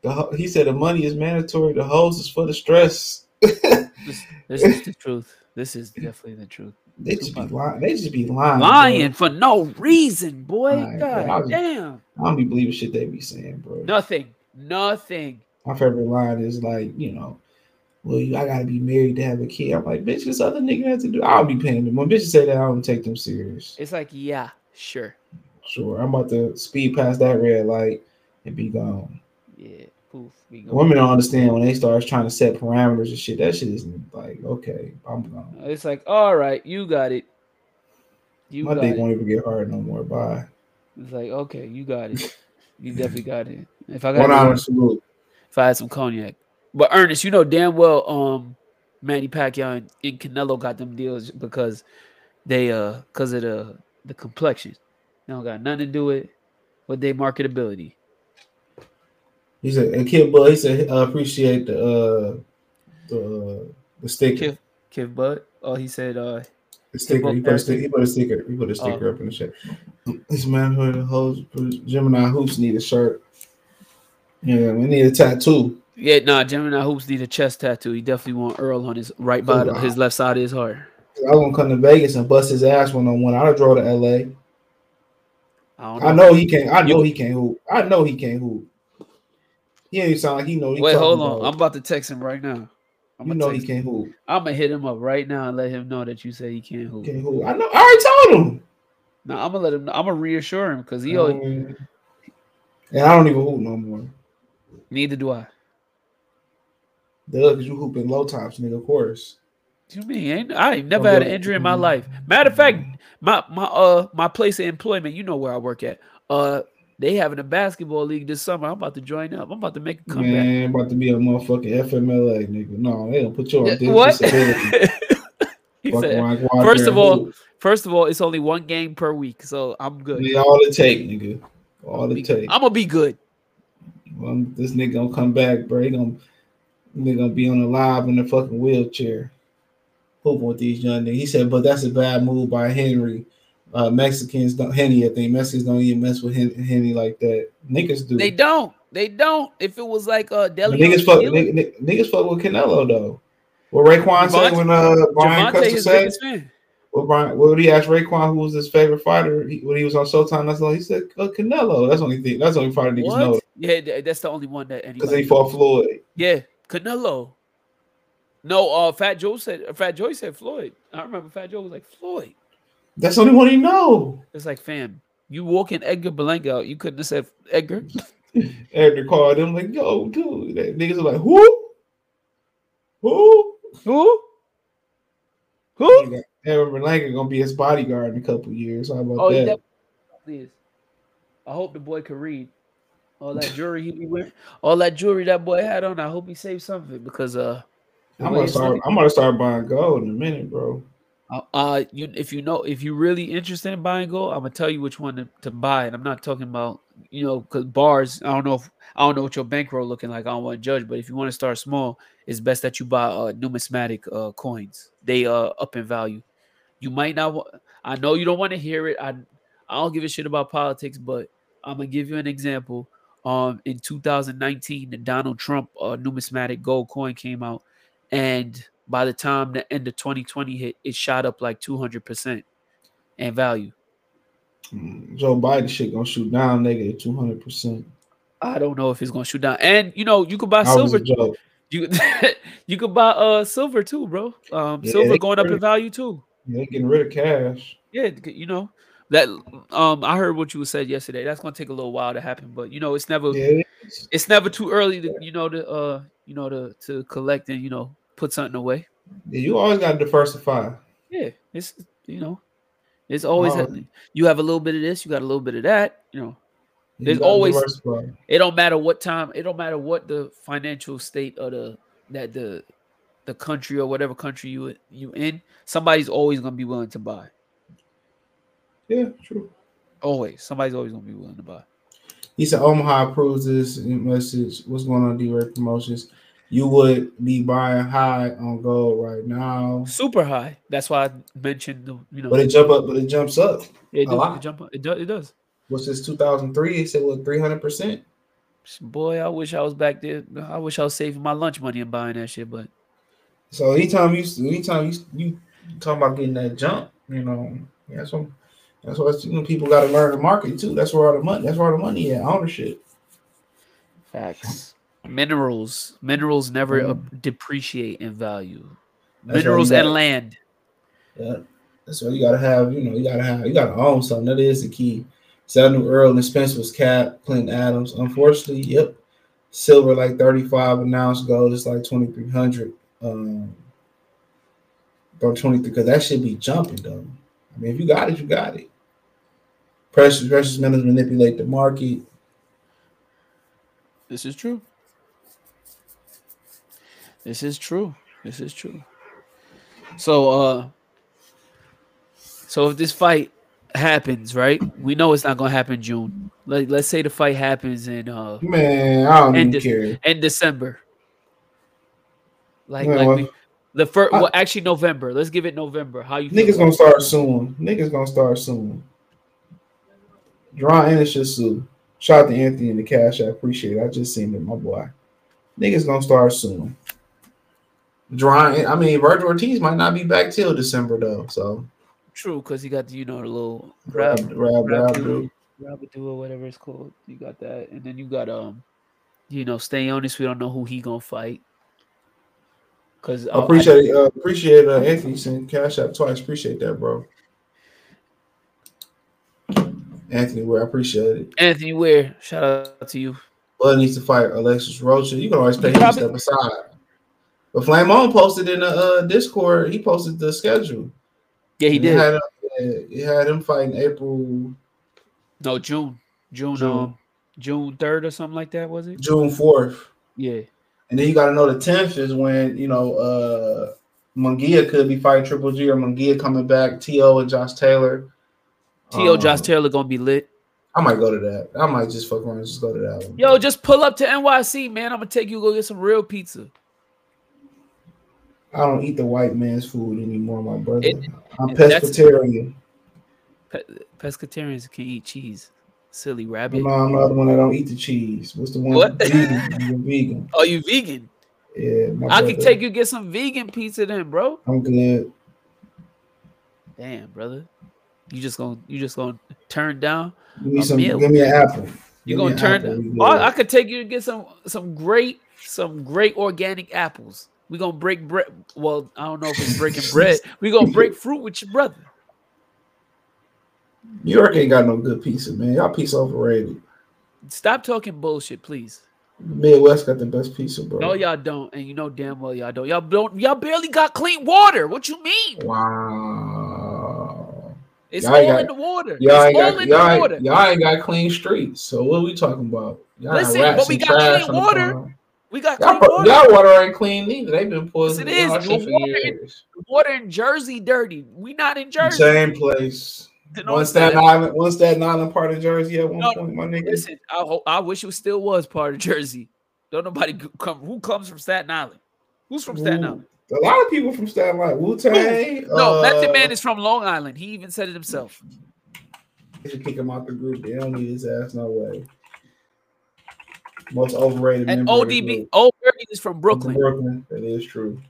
The, he said the money is mandatory. The hoes is for the stress. this, this is the truth. This is definitely the truth. They just be lying. They just be lying. Lying bro. for no reason, boy. Right, God just, damn. I don't be believing shit they be saying, bro. Nothing. Nothing. My favorite line is like, you know, well, you, I gotta be married to have a kid. I'm like, bitch, this other nigga has to do. I'll be paying them. When bitches say that, I don't take them serious. It's like, yeah, sure. Sure. I'm about to speed past that red light and be gone. Yeah poof. Women don't understand when they start trying to set parameters and shit. That shit isn't like, okay, I'm gone. It's like, all right, you got it. You My dick it. won't even get hard no more. Bye. It's like, okay, you got it. You definitely got it. If I got one salute. If I had some cognac, but Ernest, you know damn well, um, Manny Pacquiao and, and Canelo got them deals because they uh, because of the the complexion. They don't got nothing to do with with their marketability. He said, and Kid Bud, he said, I appreciate the uh the the sticker. Kid, Kid Bud. Oh, he said uh the sticker. He put, a sticker. he put a sticker. He put a sticker oh. up in the shirt. This man for the hoes Gemini hoops need a shirt. Yeah, we need a tattoo. Yeah, nah, Gemini hoops need a chest tattoo. He definitely want Earl on his right by oh, his left side of his heart. I want to come to Vegas and bust his ass one on one. I'll draw to LA. I, know. I know he can't. I know he can't hoop. I know he can't hoop. He ain't sound like he know. He Wait, hold on. I'm about to text him right now. I'm you know he can't hoop. I'm gonna hit him up right now and let him know that you say he can't hoop. Can't hoop. I know. I already told him. No, I'm gonna let him. Know. I'm gonna reassure him because he. Um, and I don't even hoop no more. Neither do I. Duh, because you hoop in low tops, nigga. Of course. You mean? Ain't, I ain't never had an injury in my life. Matter of fact, my my uh my place of employment, you know where I work at. Uh, They having a basketball league this summer. I'm about to join up. I'm about to make a comeback. Man, about to be a motherfucking FMLA nigga. No, they don't put you on what? said, around, go out first of all, hoop. first of all, it's only one game per week, so I'm good. Yeah, all it take, nigga. All it take. I'm gonna be good. Well, um, this nigga gonna come back, bro. He gonna, nigga gonna be on the live in the fucking wheelchair, hooping with these young niggas. He said, but that's a bad move by Henry. Uh, Mexicans don't Henny. I think Mexicans don't even mess with Hen- Henny like that. Niggas do. They don't. They don't. If it was like uh But Delio niggas fuck. Niggas, niggas, niggas fuck with Canelo though. What Raekwon said when uh Brian Javante Custer said, fan. what Brian, what did he ask Raekwon who was his favorite fighter he, when he was on Showtime? That's all he said. Uh, Canelo. That's the only thing. That's the only fighter niggas know Yeah, that's the only one that because he fought Floyd. Yeah, Canelo. No, uh, Fat Joe said. Fat Joe said Floyd. I remember Fat Joe was like Floyd. That's the only one he know. It's like, fam, you walking Edgar Berlanga you couldn't have said Edgar. Edgar called him like, yo, dude, that niggas are like, who? Who? Who? Who? Edgar Berlanga gonna be his bodyguard in a couple years. How about Oh, that? definitely. I hope the boy could read. All that jewelry he be wearing, all that jewelry that boy had on. I hope he saved some of it because uh, I'm gonna start. I'm gonna start buying gold in a minute, bro. Uh, you if you know if you're really interested in buying gold, I'm gonna tell you which one to, to buy, and I'm not talking about you know because bars. I don't know if I don't know what your bankroll looking like. I don't want to judge, but if you want to start small, it's best that you buy uh, numismatic uh, coins. They uh up in value. You might not. wa- I know you don't want to hear it. I I don't give a shit about politics, but I'm gonna give you an example. Um, in 2019, the Donald Trump uh, numismatic gold coin came out, and by the time the end of 2020 hit, it shot up like 200% in value. Mm, Joe Biden shit gonna shoot down negative negative two hundred percent. I don't know if it's gonna shoot down. And you know, you could buy silver. You you could buy uh silver too, bro. Um, Yeah, silver going up in value too. They getting rid of cash. Yeah, you know that. Um, I heard what you said yesterday. That's gonna take a little while to happen, but you know, it's never Yeah, it's- it's never too early to you know to uh you know to to collect and you know put something away. you always gotta diversify. Yeah, it's you know, it's always Oh. You have a little bit of this, you got a little bit of that. You know, You always- diversify. it don't matter what time. It don't matter what the financial state of the that the the country or whatever country you you in. Somebody's always gonna be willing to buy. Yeah, true. Always, somebody's always gonna be willing to buy. He said Omaha approves this message. What's going on, D-Ray Promotions? You would be buying high on gold right now, Super high. That's why I mentioned the you know but it jump up, but it jumps up. it, a do, lot. it jump up. It, do, it does. What's this 2003? It said what 300 percent. Boy, I wish I was back there. I wish I was saving my lunch money and buying that shit, but So anytime you, anytime you, you talk about getting that jump, you know, that's what, that's what you know, people got to learn the market too. That's where all the money, that's where all the money at ownership. Facts. Minerals. Minerals never Mm. uh, depreciate in value. That's Minerals and land. Yeah, that's why you gotta have. You know, you gotta have. You gotta own something. That is the key. Samuel Earl and Spence was cap. Clinton Adams. Unfortunately, yep. Silver like thirty five an ounce. Gold is like twenty three hundred. Um, or twenty three because that should be jumping though. I mean, if you got it, you got it. Precious precious metals manipulate the market. This is true. This is true. This is true. So uh so if this fight happens, right? We know it's not gonna happen June. Like let's say the fight happens in uh Man, I don't And care. in December. Like Man, like we, the first well actually November. Let's give it November. How you Niggas gonna start soon. Niggas gonna start soon. Drawn and sue. Shout out to Anthony in the cash. I appreciate it. I just seen it, my boy. Niggas gonna start soon. Drawn, I mean, Vergil Ortiz might not be back till December though. So True, because he got the, you know the little grab, grab, grab. Rabbit or whatever it's called. You got that, and then you got um, you know, stay honest. We don't know who he gonna fight. Cause I appreciate it. Uh, appreciate uh, Anthony sent cash app twice. Appreciate that, bro. Anthony, where I appreciate it. Anthony Ware. Shout out to you. Bud needs to fight Alexis Rocha. You can always pay him to step aside. But Flame On posted in the uh, Discord. He posted the schedule. Yeah, he And did. Had, him- he had him fighting April. no June. June, June. um June third or something like that, was it? June fourth. Yeah. And then you got to know the tenth is when you know uh Munguia could be fighting Triple G or Munguia coming back. To and Josh Taylor. T.O. Um, Josh Taylor gonna be lit. I might go to that. I might just fuck around and just go to that one. Yo, just pull up to NYC, man. I'm gonna take you go get some real pizza. I don't eat the white man's food anymore, my brother. It- I'm pescatarian. Pe- pescatarians can eat cheese. Silly No, rabbit. I'm not the one that don't eat the cheese. What's the one? What? Vegan. Vegan. Are oh, you vegan? Yeah, I can brother. take you get some vegan pizza then, bro. I'm good. Damn, brother. You just gonna you just gonna turn down. Give me some. meal. Give me an apple. You gonna turn. apple, Oh. I could take you to get some some great some great organic apples. We gonna break bread. Well, I don't know if it's breaking bread. We gonna break fruit with your brother. New York ain't got no good pizza, man. Y'all pizza overrated. Stop talking bullshit, please. Midwest got the best pizza, bro. No, y'all don't, and you know damn well y'all don't. Y'all don't. Y'all barely got clean water. What you mean? Wow. It's Y'all all got- in the water. Y'all it's all got in y'all, the water. y'all ain't got clean streets. So what are we talking about? Y'all Listen, but we got clean water. Farm. We got Y'all, clean water. y'all water ain't clean neither. They've been poisoning Yes, it y'all is. shit The for water years. water in Jersey dirty. We not in Jersey. Same place. No, One it's Staten. Island, one Staten Island part of Jersey at one No, point, my nigga. Listen, I hope I wish it still was part of Jersey. Don't nobody come. Who comes from Staten Island? Who's from Staten Wu- Island? A lot of people from Staten Island. Wu Tang. No, uh, Method Man is from Long Island. He even said it himself. They should kick him out the group. They don't need his ass no way. Most overrated And member of the ODB. Old is from Brooklyn. Brooklyn. That is true.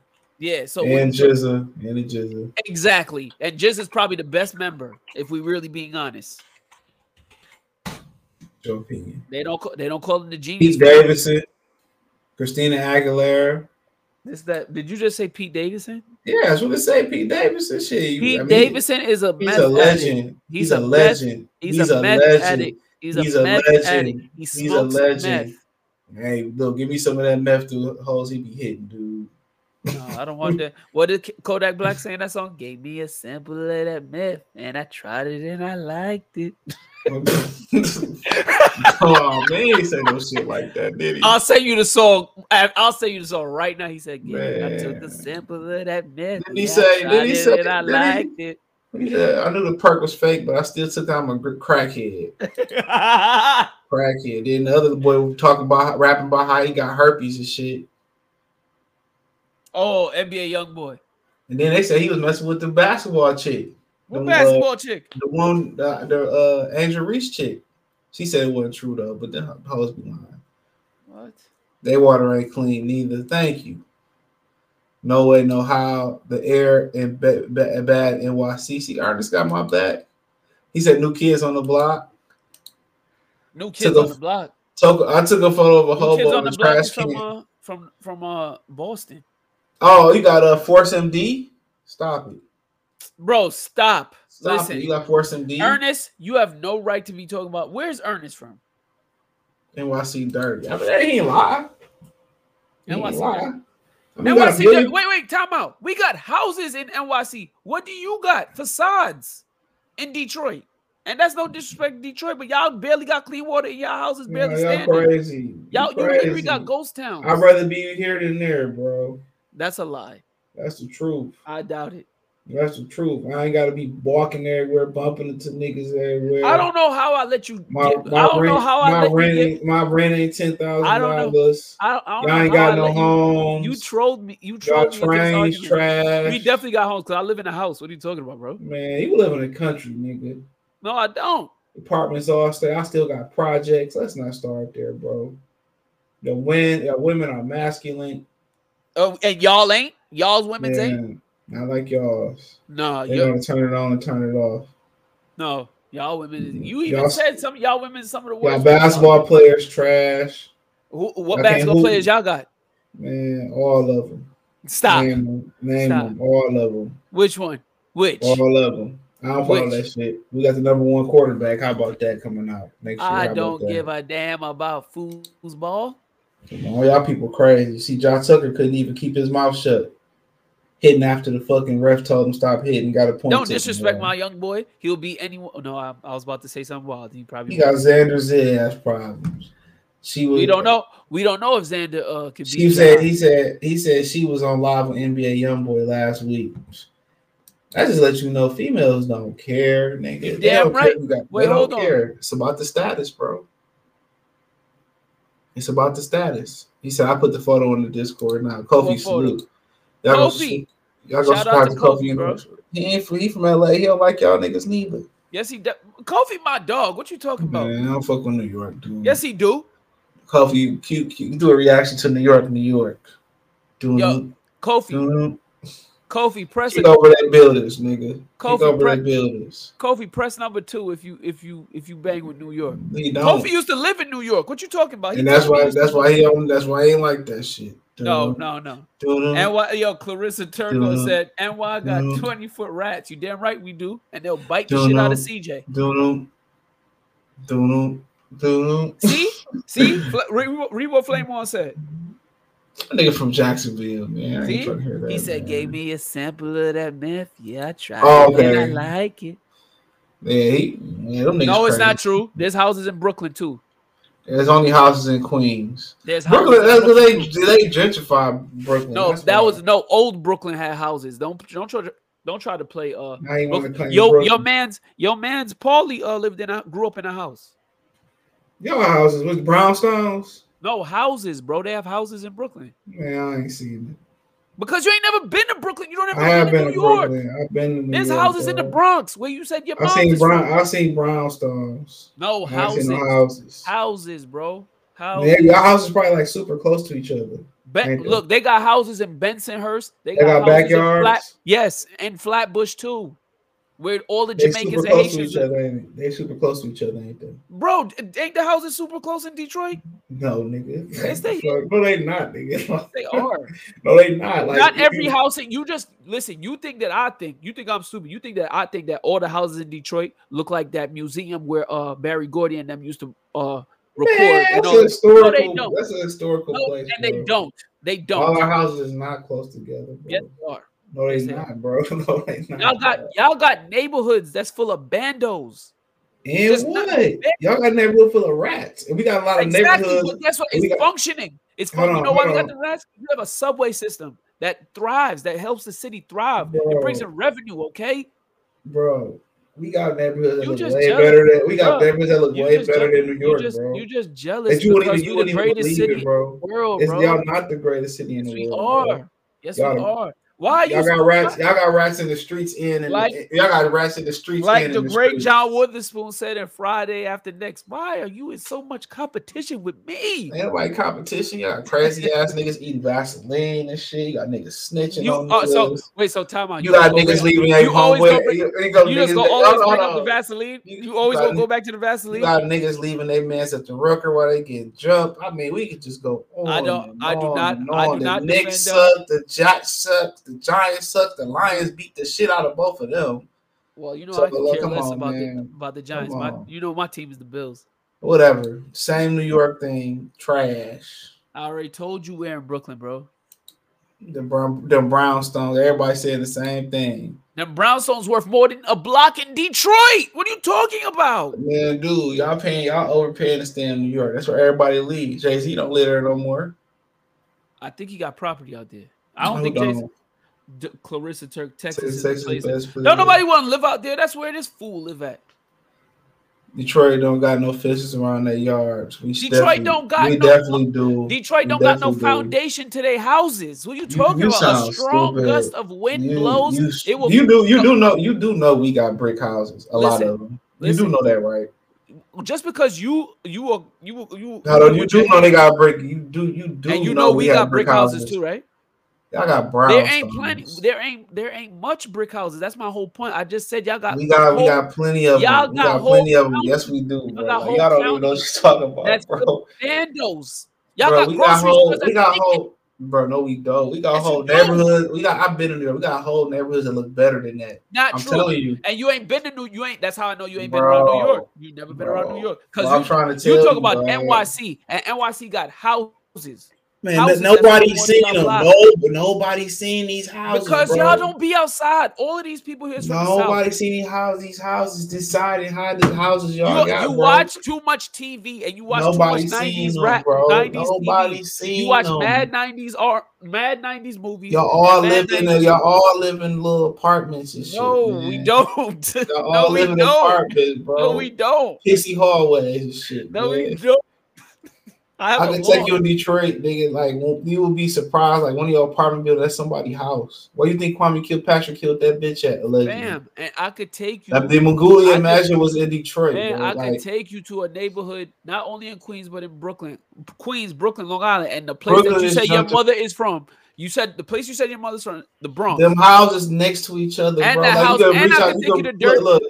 Yeah, so and GZA. And GZA. exactly. And Jizz is probably the best member, if we really being honest. Your opinion. They don't call, they don't call him the genius. Pete Davidson. Christina Aguilera. This that did you just say Pete Davidson? Yeah, that's what they say. Pete Davidson. Shit. Pete I mean, Davidson is a He's a addict. legend. He's He's, a a, meth- legend. He's, a, legend. addict. He's, He's a, a legend. addict. He He's a smokes legend. meth. Hey, look, give me some of that meth through the holes he be hitting, dude. No, I don't want that. What did Kodak Black say in that song? Gave me a sample of that meth, and I tried it and I liked it. oh man, he ain't say no shit like that, did he? I'll send you the song. I- I'll send you the song right now. He said, yeah, I took a sample of that meth. Did he and I say- did he it say- And I did he? liked it. Yeah, I knew the perk was fake, but I still took out my crackhead. Crackhead. Then the other boy was talking about rapping about how he got herpes and shit. oh, NBA YoungBoy. And then they said he was messing with the basketball chick, What Them, basketball chick? the one, the, the uh, Angel Reese chick. She said it wasn't true though, but the hoes be lying. What? They water ain't clean neither. Thank you. No way, no how. The air and ba- ba- bad NYCC artist got my back. He said new kids on the block. New kids the- on the block. Took I took a photo of a New kids hobo on the the trash is from uh, from from uh Boston. Oh, you got a uh, Force MD? Stop it. Bro, stop. Stop Listen, it. You got Force MD. Ernest, you have no right to be talking about. Where's Ernest from? NYC dirty. I mean, they ain't lie. They ain't lie. Mean, got NYC. Wait, wait, time out. We got houses in NYC. What do you got? Facades in Detroit. And that's no disrespect to Detroit, but y'all barely got clean water in y'all houses, barely y'all standing. crazy. Y'all, you crazy. literally got ghost towns. I'd rather be here than there, bro. That's a lie. That's the truth. I doubt it. That's the truth. I ain't gotta be walking everywhere, bumping into niggas everywhere. I don't know how I let you. My, get, my I don't rent, know how I my let you get. ain't my rent ain't ten thousand dollars. I don't know. I, don't Y'all ain't how I got no let you-. You trolled me. You Y'all trolled me. trains argument. trash. We definitely got homes because I live in a house. What are you talking about, bro? Man, you live in the country, nigga. No, I don't. Apartments all stay. I still got projects. Let's not start there, bro. The win, uh, women are masculine. Oh, and y'all ain't. Y'all's women's ain't. Not like y'all's. No, They to turn it on and turn it off. no, y'all women. You even Y'all- said some of y'all women some of the Y'all worst. basketball players trash. Who, what Y'all basketball players y'all got? Man, all of them. Stop. Name them. Name Stop. them. All of them. Which one? Which? All of them. I don't follow that shit. We got the number one quarterback. How about that coming out next year? I How don't give a damn about foosball. On, y'all people crazy. See, John Tucker couldn't even keep his mouth shut. Hitting after the fucking ref told him stop hitting. Got a point. Don't disrespect my young boy. He'll be anyone. No, I, I was about to say something wild. He probably. He got Xander's ass problems. She was. We don't know. We don't know if Xander uh could be She said he said he said she was on live with NBA YoungBoy last week. I just let you know females don't care, nigga. They Damn don't right. Care. got- Wait, they don't hold on. care. It's about the status, bro. It's about the status. He said I put the photo on the Discord now. Kofi salute. Y'all go, Kofi. y'all go Shout out to Kofi. Kofi. He ain't free he from LA. He don't like y'all niggas neither. Yes, he. De- Kofi, my dog. What you talking about? Man, I don't fuck with New York, dude. Yes, he do. Kofi, cute. Do a reaction to New York, New York. Doing, Yo, Kofi, Kofi, press Kick over that builders, nigga. Kick Kofi over that builders. Kofi, press number two if you if you if you bang with New York. Kofi used to live in New York. What you talking about? He and that's why he used to that's why he that's why he ain't like that shit. No, no, no. And why yo, Clarissa Dun. said, NY got Dun. 20 foot rats. You damn right we do. And they'll bite the shit out of CJ. dun, dun, dun. See? See? Rebo Rebo Flame on said. Nigga from Jacksonville, man. I ain't trying to hear that. He said, man. gave me a sample of that meth. Yeah, I tried Oh, it. And I like it. Yeah, he, yeah, them niggas No, it's crazy. not true. There's houses in Brooklyn too. There's only houses in Queens. There's houses. Brooklyn, that's Brooklyn, they they gentrify Brooklyn. no, That's that why. was no old Brooklyn had houses. Don't don't try to don't try to play uh I ain't Brooklyn. claim Yo, Brooklyn. your man's your man's Paulie uh lived in a grew up in a house. Your houses with brownstones. No houses, bro. They have houses in Brooklyn. Man, I ain't seen it. Because you ain't never been to Brooklyn. You don't ever I have been to New York. Brooklyn. I've been to New There's York, houses in the. Bronx where you said your I mom seen brown. I seen brownstones. No houses. no houses. Houses, bro. Houses. Man, your houses probably like super close to each other. Ben- look, they got houses in Bensonhurst. They They got in backyards? Flat- yes, and Flatbush too, where all the They Jamaicans and Haitians. each other. Ain't they? they super close to each other, ain't they? Bro, ain't the houses super close in Detroit? No, nigga. Yes, they- no, they not, nigga. They are. no, they not. Like Not every you- house. You just listen. You think that I think. You think I'm stupid. You think that I think that all the houses in Detroit look like that museum where uh Berry Gordy and them used to uh record. Man, that's a historical. they don't. That's a historical No, place. and they don't. They don't. All our houses is not close together, bro. Yes, they are. No, they not, bro. No, they not. Y'all got bro. y'all got neighborhoods that's full of bandos. and what? not- Y'all got a neighborhood full of rats, and we got a lot of Exactly. neighborhoods. But guess what? It's got- functioning. It's fun- you know why we got the rats? You have a subway system that thrives, that helps the city thrive. It brings in revenue, okay? bro. We got neighborhoods that You look way jealous, better than we got bro. neighborhoods that look You way better than New York, you just, bro. You just jealous That you wouldn't even, you the wouldn't even greatest believe city it, bro. in the world, It's, bro. y'all not the greatest city in the we world. bro. are. Yes, Y'all we are. Why you Y'all got so- rats. Y'all got rats in the streets in, and Like- y'all got rats in the streets. Like the and great streets. John Witherspoon said in Friday after next, why are you in so much competition with me? Ain't nobody competition. Y'all crazy ass niggas eating Vaseline and shit. You got niggas snitching You on oh, so wait, so time out. You got go niggas leaving their you home with. bring- You, you go You just go always on, bring up the. Vaseline. You- You you always got- gonna go back to the Vaseline. You got niggas leaving their mans at the rucker while they getting jumped. I mean, we could just go on. I don't- and I do not- I do not The Knicks suck. The Jacks suck. The Giants suck. The Lions beat the shit out of both of them. Well, you know So, I can care less on, about the about the Giants. My, you know my team is the Bills. Whatever. Same New York thing. Trash. I already told you we're in Brooklyn, bro. The brown, the brownstones. Everybody saying the same thing. The brownstones worth more than a block in Detroit. What are you talking about? Man, dude, y'all paying y'all overpaying to stay in New York. That's where everybody leaves. Jay Z don't live there no more. I think he got property out there. I don't think don't? D- Clarissa Turk, Texas Texas, is Texas, place. best. Don't nobody want to live out there. That's where this fool live at. Detroit don't got no fences around their yards. We Detroit don't got We no- definitely do. Detroit We don't got no definitely do. foundation to their houses. What are you talking you about? A strong stupid. gust of wind You, blows. you, it will you do you do know you do know we got brick houses. A lot of them. You listen. do know that, right? just because you you are you you you do know they got brick. You do you do and you know we have got brick houses too, right? Y'all got brown. There ain't plenty. There ain't there ain't much brick houses. That's my whole point. I just said y'all got we got we got plenty of y'all them. We got got whole plenty of them. Yes, we do, Y'all bro. got Like, whole y'all don't even know what you're talking about, That's bro. bandos. Y'all bro, got we got whole, we got whole, bro. No, we don't. We got whole neighborhoods. We got. I've been in there. We got whole neighborhoods that look better than that. Not I'm true. telling you, And you ain't been to New. You ain't. That's how I know you ain't been around New York. You never been around New York Well, because I'm trying to tell you you, talk about. NYC and NYC got houses. Man, houses but that's nobody's seen them. No, nobody's seen these houses. Because bro. y'all don't be outside. All of these people here is the. Nobody seen these houses. These houses deciding how the houses y'all You, got. you bro. watch too much TV and you watch Nobody too much 90s rap, 90s Nobody TV. You watch them. mad 90s art, mad 90s movies. Y'all all live in a, y'all all live in little apartments and shit. No, man. we don't. Y'all no, all we live in don't. apartments, bro. No, we don't. Pissy hallways and shit. No, man. we don't. I have I can take you in Detroit, nigga. Like you will be surprised. Like one of your apartment buildings, that's somebody's house. Where you think Kwame Kilpatrick killed that bitch at? Allegedly. Bam, and I could take you. The Mongolia Imagine was in Detroit. Man. I Like, could take you to a neighborhood not only in Queens but in Brooklyn, Queens, Brooklyn, Long Island, and the place Brooklyn that you said your mother is from. You said the place you said your mother's from, the Bronx. them houses next to each other, And bro. the like house- you and reach I out. can You take can you to dirt- look,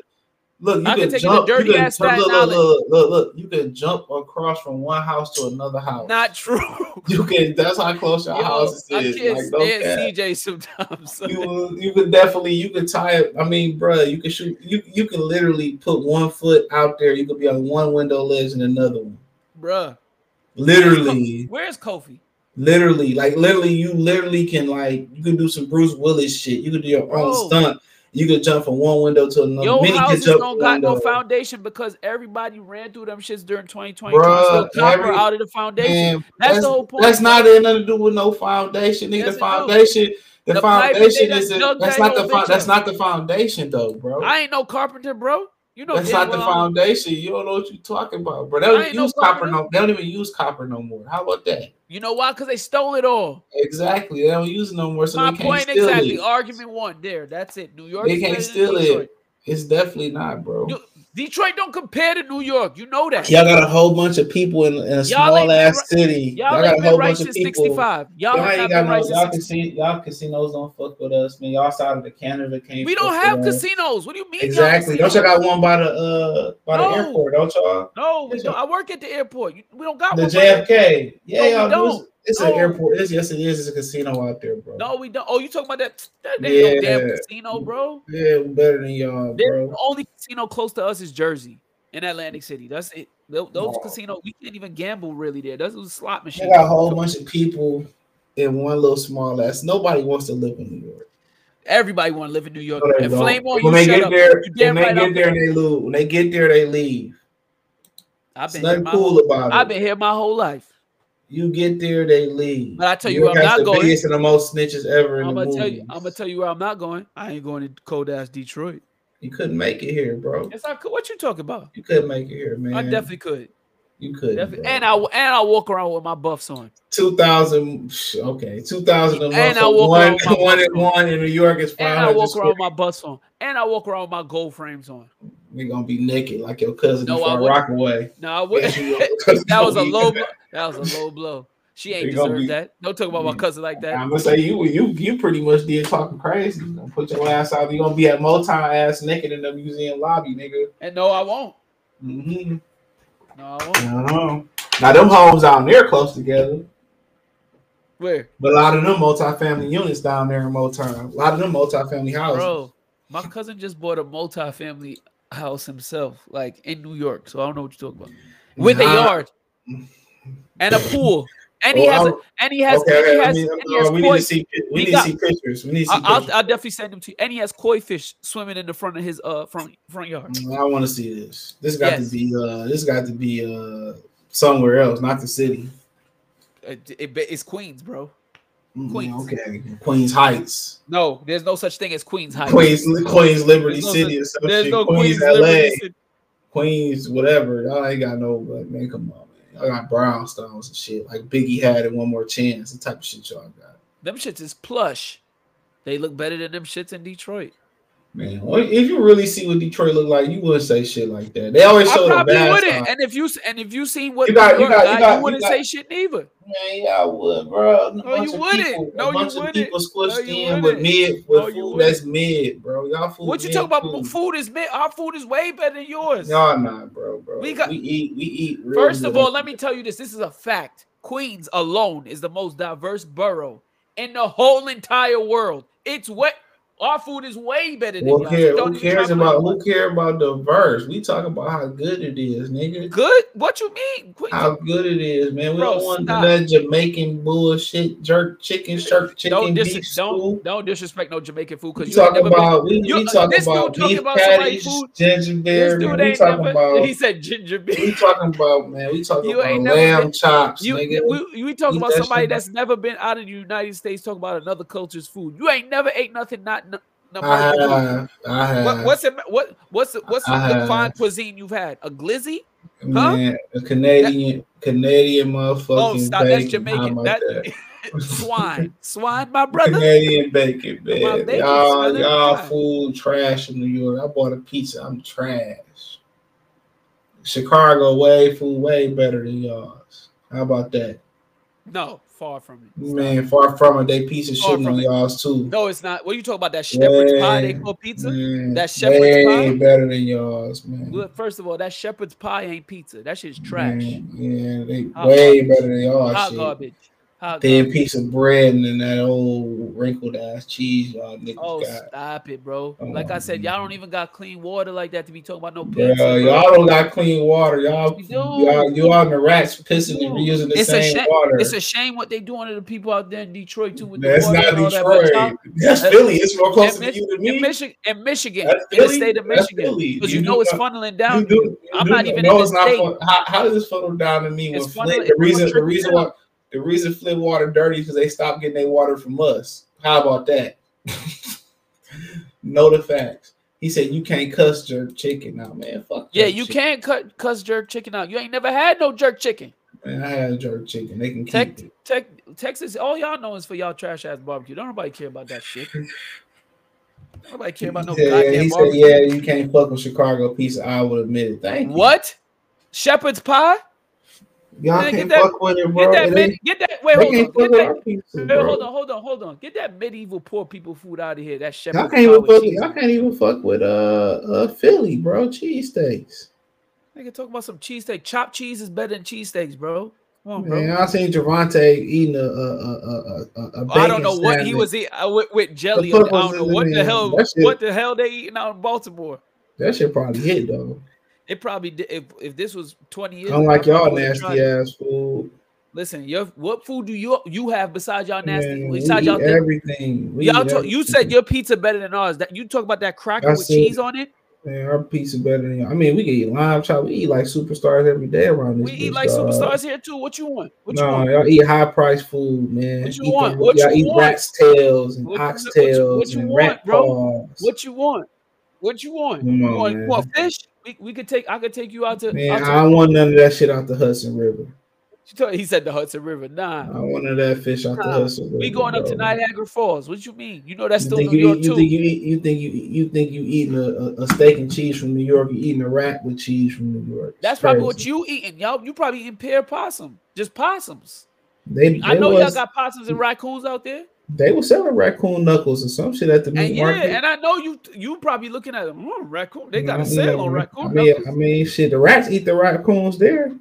look. You I can can take you to jump. you can jump, Staten look, look, look, look. You can jump across from one house to another house. Not true. You can. That's how close your Yo, houses I can't Like, stand. CJ sometimes. son. you you could definitely you can tie it. I mean, bro, you can shoot. You you can literally put one foot out there. You could be on one window ledge and another one. Bruh. Literally, Where's Kofi? literally, like literally, you literally can like you can do some Bruce Willis shit. You can do your own Bro. stunt. You could jump from one window to another. Your can houses don't got no foundation because everybody ran through them shits during 2020. Bruh, to every- out of the foundation. Man, That's that's, the whole point. That's not nothing to do with no foundation. Yes, the foundation, the, The foundation is a, that's not the fo- that's not the foundation though, bro. I ain't no carpenter, bro. You know That's not the well I'm- foundation. You don't know what you're talking about, bro. They don't ain't no use copper no. They don't even use copper no more. How about that? You know why? Because they stole it all. Exactly. They don't use it no more, so My they can't point exactly. it. Argument one. There. That's it. New York. They can't steal it. It's definitely not, bro. You- Detroit don't compare to New York. You know that. Y'all got a whole bunch of people in, in a Y'all small ass ri- city. Y'all, Y'all got a whole right bunch of people. 65. Y'all, Y'all ain't got no right y'all casino, y'all casinos don't fuck with us, man. Y'all side of the Canada can't. We don't have casinos. What do you mean? y'all Exactly. Don't y'all got one by the uh by No. the airport, don't y'all? No, we don't. I work at the airport. We don't got The one. JFK. Yeah, y'all do. don't. It's, No. an oh. airport. It's, yes, it is. It's a casino out there, bro. No, we don't. Oh, you talking about that? That ain't no damn casino, bro. Yeah, we're better than y'all, bro. the only casino close to us is Jersey in Atlantic City. That's it. Those, Wow. casinos, we can't even gamble really there. Those are slot They machines. got a whole bunch of people in one little small ass. Nobody wants to live in New York. Everybody want to live in New York. No, and. Flame on when you, they get up. there, when they right get I'm there, they lose. When they get there, they leave. I've been nothing cool about it. I've been here my whole life. You get there, they leave. But I tell you where I'm not the going. biggest and the most snitches ever in I'm the gonna tell you. I'm gonna tell you where I'm not going. I ain't going to cold ass Detroit. You couldn't make it here, bro. Yes, I could. What you talking about? You couldn't make it here, man. I definitely could. you. Definitely. bro. And I and I walk around with my buffs on. 2000, okay, 2000 And I walk one, around with my one and one in New York is And I walk around with my buffs on. And I walk around with my gold frames on. We're gonna be naked like your cousin No, before I wouldn't. rock away. No, I wouldn't. That was a low blow. That was a low blow. She ain't deserved be- that. Don't talk about my cousin like that. I'm gonna say you you you pretty much did talking crazy. Gonna put your ass out. You gonna be at Motown ass naked in the museum lobby, nigga. And no, I won't. Mm-hmm. No, I won't. I. Now them homes down there close together, Where? but a lot of them multi-family units down there in Motown. A lot of them multi-family houses. Bro, my cousin just bought a multi-family house himself, like in New York. So I don't know what you're talking about. With a yard and a pool. And he Well, has a, I'll- and he has, okay, he okay, I mean, and he has uh, we need to see we need got- to see pictures. We need to see I'll, pictures. I'll definitely send them to you. And he has koi fish swimming in the front of his uh front front yard. Mm, I want to see this. This got Yes. to be uh this got to be uh somewhere else, not the city. It, it- it's Queens, bro. Mm, Queens. Okay, Queens Heights, No, there's no such thing as Queens Heights. Queens Queens Liberty no City, or There's shit. no Queens, Queens LA, City. Queens whatever. Y'all ain't got no but man. Come on, man. Y'all got brownstones and shit like Biggie had in One More Chance. The type of shit y'all got. Them shits is plush. They look better than them shits in Detroit. Man, if you really see what Detroit look like, you wouldn't say shit like that. They always I show the probably bad wouldn't. side. And if you and if you seen what You got- you got- you got, you wouldn't say shit neither. Man, yeah, I would, bro. No, you wouldn't. People, No, a you bunch of wouldn't. people squished No, in with mid with No, food that's mid, bro. Y'all food. What you talking about? food. Food is mid. Our food is way better than yours. Y'all not, bro, bro. We got- we eat we eat. Real First of all, let me tell you this. This is a fact. Queens alone is the most diverse borough in the whole entire world. It's what our food is way better than care, Don't who cares about who care about the verse? We talk about how good it is, nigga. good. What you mean? Quit- How good it is, man. We Bro, don't want stop. that Jamaican bullshit, jerk chicken, jerk chicken, Don't, dis- don't don't disrespect no Jamaican food because you ain't talk never been. about we, we uh, talk this about beef about patties, food. ginger beer. We talking never. about He said ginger beer. we talking about man. We talking You about lamb been- chops, You, nigga. we, we talking about somebody that's never been out of the United States talking about another culture's food. You ain't never ate nothing not I have. What, what's it? What what's the, what's the I good have. fine cuisine you've had? A glizzy? man, a Canadian, Canadian oh, motherfucking Oh, stop! That's bacon. How Jamaican. That, that? swine, swine, my brother. Canadian bacon, man. bacon, y'all, y'all food trash in New York. I bought a pizza. I'm trash. Chicago way food way better than y'all's. How about that? No, far from it. Stop. Man, far from it. They piece of Far shit from on y'all's too. No, it's not. What you talking about? That shepherd's pie they call pizza? Man, That shepherd's way pie? better than y'all's, man. Well, first of all, that shepherd's pie ain't pizza. That shit's trash. Man, yeah, they Hot way garbage. better than y'all Hot shit. garbage. Hot Thin garbage. piece of bread and then that old wrinkled ass cheese y'all niggas Oh, got. stop it, bro. Come Like I said, y'all don't even got clean water like that to be talking about no bro. y'all don't got clean water. Y'all, y'all, you on the rats pissing and reusing the It's a same shame. water. It's a shame what they doing to the people out there in Detroit too with That's the water not all that. Detroit. That's Uh, Philly. It's more close closer Mich- to you than in me. Michigan, in Michigan, That's in the state of That's Michigan, because You you, know it's funneling down. You do, you I'm do not even in this not state. how, how does this funnel down to me when Flint, the reason the reason why the reason Flint water dirty is because they stopped getting their water from us. How about that? know the facts. He said you can't cuss jerk chicken out, man. Fuck. Yeah, you chicken. can't cut cuss jerk chicken out. You ain't never had no jerk chicken. Man, I had jerk chicken. They can keep Tech, it. tech, Texas, all y'all know is for y'all trash ass barbecue. Don't nobody care about that shit. Nobody care about no said, goddamn he said, yeah, you can't fuck with Chicago pizza. I would admit it. Thank you. What? Shepherd's pie? Y'all Man, can't get that- fuck with it, bro. Get that, mid, get that. Wait, hold on. Get that. pizza, Wait, hold on, hold on, hold on. Get that medieval poor people food out of here. That shepherd's Y'all can't even fuck. Y'all can't even fuck with uh uh Philly, bro. Cheesesteaks. Nigga, talk about some cheesesteak. Chopped cheese is better than cheesesteaks, bro. Come on, bro. Man, I seen Javante eating a a a a, a, a I don't know what he was eating uh, with, with jelly. I don't know what the hell. What the hell they eating out in Baltimore? That shit probably hit though. It probably did. If, if this was twenty years, Unlike I y'all tried nasty ass food. Listen, your what food do you you have besides y'all nasty? Man, we besides eat y'all, everything. Y'all talk, you said your pizza better than ours. That you talk about that cracker That's with it. cheese on it. Man, our pizza better than y'all. I mean, we can eat lime chop. We eat like superstars every day around this. We eat like dog. superstars here too. What you want? What you no, want? y'all eat high price food, man. What you eat want? What y'all you eat want? rat's tails and What you- ox what you- what you and want, rat bro? paws. What you want? What you want? Come you on, want, you want fish? We, we could take. I could take you out to. Man, out to I don't want none of that shit out the Hudson River. he said the Hudson River. Nah, I want none of that fish out the Hudson River. we going up to. Niagara Falls. What you mean? You know that's You still New you, York eat, you too. think you eat, you think you you think you eating a, a, steak and cheese from New York? You eating a rat with cheese from New York? It's That's probably what you eating, y'all. You probably eating pear possum, just possums. They, I know was, y'all got possums and raccoons out there, They were selling raccoon knuckles or some shit at the meat and yeah, market. and I know you. You probably looking at them. "Hmm, raccoon. They got a sale know, on I raccoon. mean, knuckles." I mean, shit. The rats eat the raccoons there.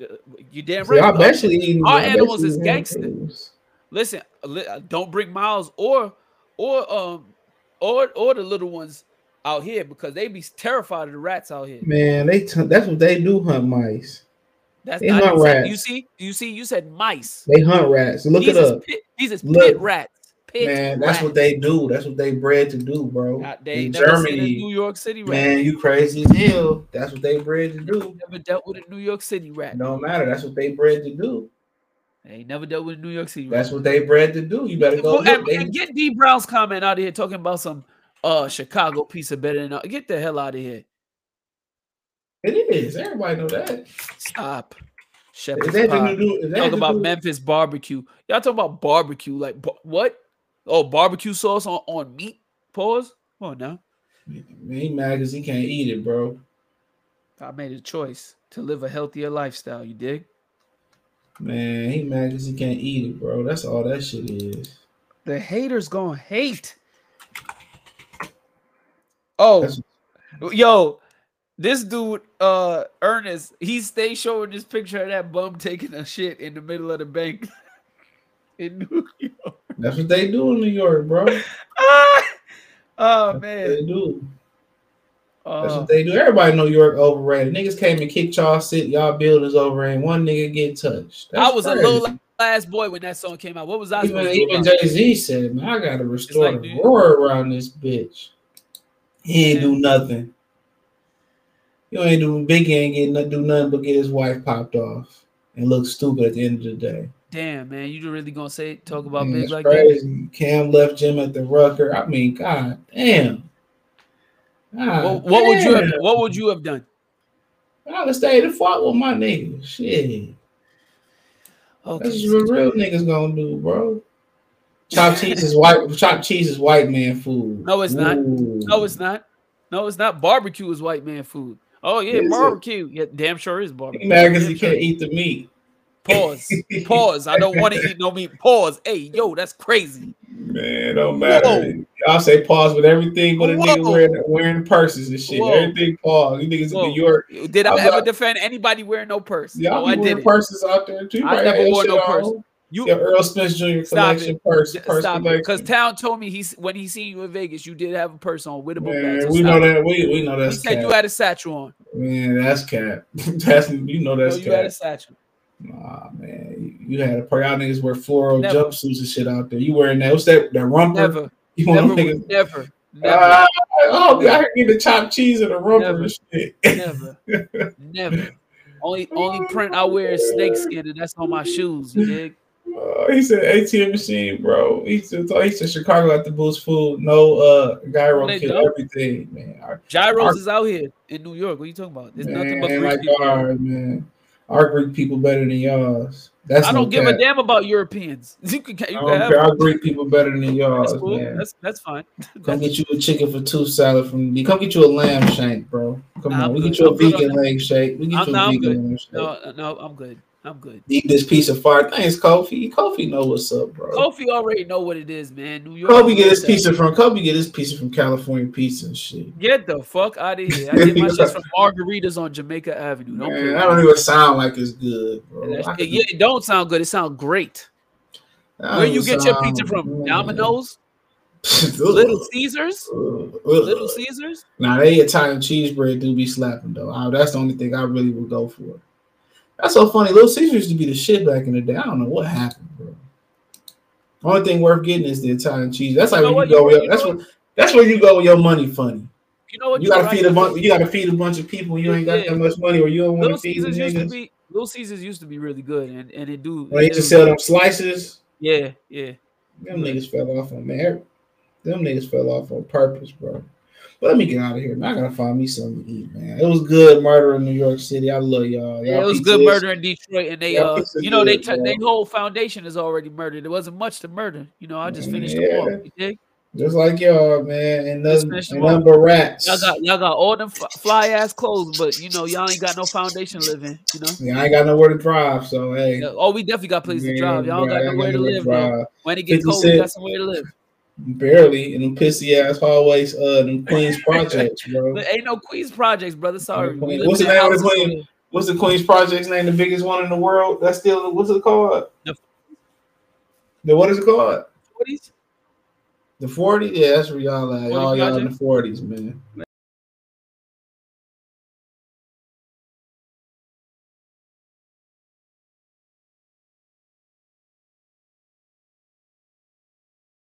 Uh, you damn See, right. I Uh, bet you eating. our animals is eating gangster. raccoons. Listen, uh, don't bring Miles or or um or or the little ones out here because they be terrified of the rats out here. Man, they t- that's what they do. Hunt mice. That's They not rats. You see, you see, you said mice. They hunt rats. Look these it is up, pit, these is Look. pit rats. Pit man. That's rats. what they do. That's what they bred to do, bro. God, they In Germany, New York City rat. man, you crazy as hell. That's what they bred to do. Never dealt with a New York City rat. No matter. That's what they bred to do. They ain't never dealt with a New York City Rat. That's what they bred to do. You better go. Well, and, and get D Brown's comment out of here talking about some uh Chicago pizza better than get the hell out of here. It is. Everybody know that. Stop. Is Shepherd's that pie. Is Talk about Memphis barbecue. Y'all talk about barbecue. Like what? Oh, barbecue sauce on, on meat. Pause. Come on now. Mad because he can't eat it, bro. I made a choice to live a healthier lifestyle. You dig? Man, he mad because he can't eat it, bro. That's all that shit is. The haters gonna hate. Oh, That's- yo, this dude, uh, Ernest, he stay showing this picture of that bum taking a shit in the middle of the bank in New York. That's what they do in New York, bro. Ah, Oh That's what man. they do. That's Uh, what they do. Everybody know York overrated. Niggas came and kicked y'all sit y'all buildings over and one nigga get touched. I That's was crazy. a little ass boy when that song came out. What was I Even, supposed to do even? Jay Z said, "Man, I gotta restore like, the dude- roar around this bitch." He ain't do nothing. You ain't do Biggie ain't get do nothing but get his wife popped off and look stupid at the end of the day. Damn, man, you really gonna say talk about Man, big like that? Cam left Jim at the Rucker. I mean, god damn. God What, would you have? What would you have done? I would have stayed and fought with my niggas. Shit. Okay, That's what real niggas gonna do, bro. Chopped cheese is white. Chopped cheese is white man food. No, it's not. No, it's not. No, it's not. Barbecue is white man food. Oh yeah, Is it? barbecue. Yeah, damn sure is barbecue. Mad because he can't eat the meat. Pause. Pause. I don't want to eat no meat. Pause. Hey, yo, that's crazy. Man, don't matter. Whoa. Y'all say pause with everything, but a nigga wearing wearing purses and shit. Whoa. Everything pause. You niggas Whoa. in New York, Did I I'm ever not- defend anybody wearing no purse? y'all no, I didn't. purses out there too. I right? never wore no purse. You Your Errol Spence Jr. Collection purse, purse stop it. Because Town told me he's when he seen you in Vegas, you did have a purse on with a book. Man, we know that. We we know He said you had a satchel on. Man, that's cap. that's you know No, that's you had a satchel. Nah, man, you you had a y'all niggas wear floral Never. jumpsuits and shit out there. You wearing that? What's that? That rumper? Never, You want never, niggas? never, never, Ah, oh, I heard you the chopped cheese and the rumper Never. and shit. never, never. Only only print I wear is snakeskin, and that's on my shoes. You dig? Uh, he said ATM machine, bro. He said he said Chicago got the boost food. No uh gyro They kill don't. everything, man. Our, Gyros Our- is out here in New York. What are you talking about? There's man, nothing but Greek like people. ours, man. Our Greek people better than y'all's. That's I don't give a damn about Europeans. You can, you I don't care. Our Greek people better than that's y'all's, cool. man. That's that's fine. Come get you a chicken for two salad from me. Come get you a lamb shank, bro. Come Nah, on, I'm we good. get you a I'm vegan leg shake. We get you a vegan leg shake. no, no, I'm good. I'm good. Eat this piece of fire. Thanks, Kofi. Kofi know what's up, bro. Kofi already know what it is, man. New York. Kobe get his is- pizza from Kobe get his pizza from California Pizza and shit. Get the fuck out of here! I get my shit from Margaritas on Jamaica Avenue. Don't Man, I don't even sound like it's good, bro. I yeah, it don't sound good. It sounds great. Where you get your pizza from? man. Domino's, Little Caesars, Ugh. Little Caesars. Now they Italian cheese bread do be slapping though. Uh, that's the only thing I really would go for. That's so funny. Little Caesars used to be the shit back in the day. I don't know what happened, bro. Only thing worth getting is the Italian cheese. That's like You know what? you go. You with that's what? what. That's where you go with your money funny. You know what? You gotta right. feed a bunch. You gotta feed a bunch of people. You ain't got Yeah. that much money, or you don't want to feed the Caesars used to be Little Caesars used to be really good, and and it do. When they it just sell them slices, Yeah, yeah. them niggas fell off on man. Them niggas fell off on purpose, bro. But let me get out of here, man. I gotta find me something to eat, man. It was good murder in New York City. I love y'all. Y'all it was good murder in Detroit, and they, Y'all uh, you know, they good, t- their whole foundation is already murdered. There wasn't much to murder. You know, I just finished them Yeah. You dig? Just like y'all, man. And nothing, and nothing but rats. Y'all got y'all got all them f- fly ass clothes, but you know, y'all ain't got no foundation living. You know. Yeah, I ain't got nowhere to drive, so hey. Yeah, Oh, we definitely got places to drive. Y'all bro, got nowhere to live. When it get 50 cold, we got somewhere to live. Barely in them pissy ass hallways, uh, them Queens projects, bro. There ain't no Queens projects, brother. Sorry. What's the name of the houses Queen? What's the Queens project's name? The biggest one in the world? That's still what's it called? The- The what is it called? 40s? The 40? Yeah, that's where y'all at. Y'all, y'all in the project? 40s, man.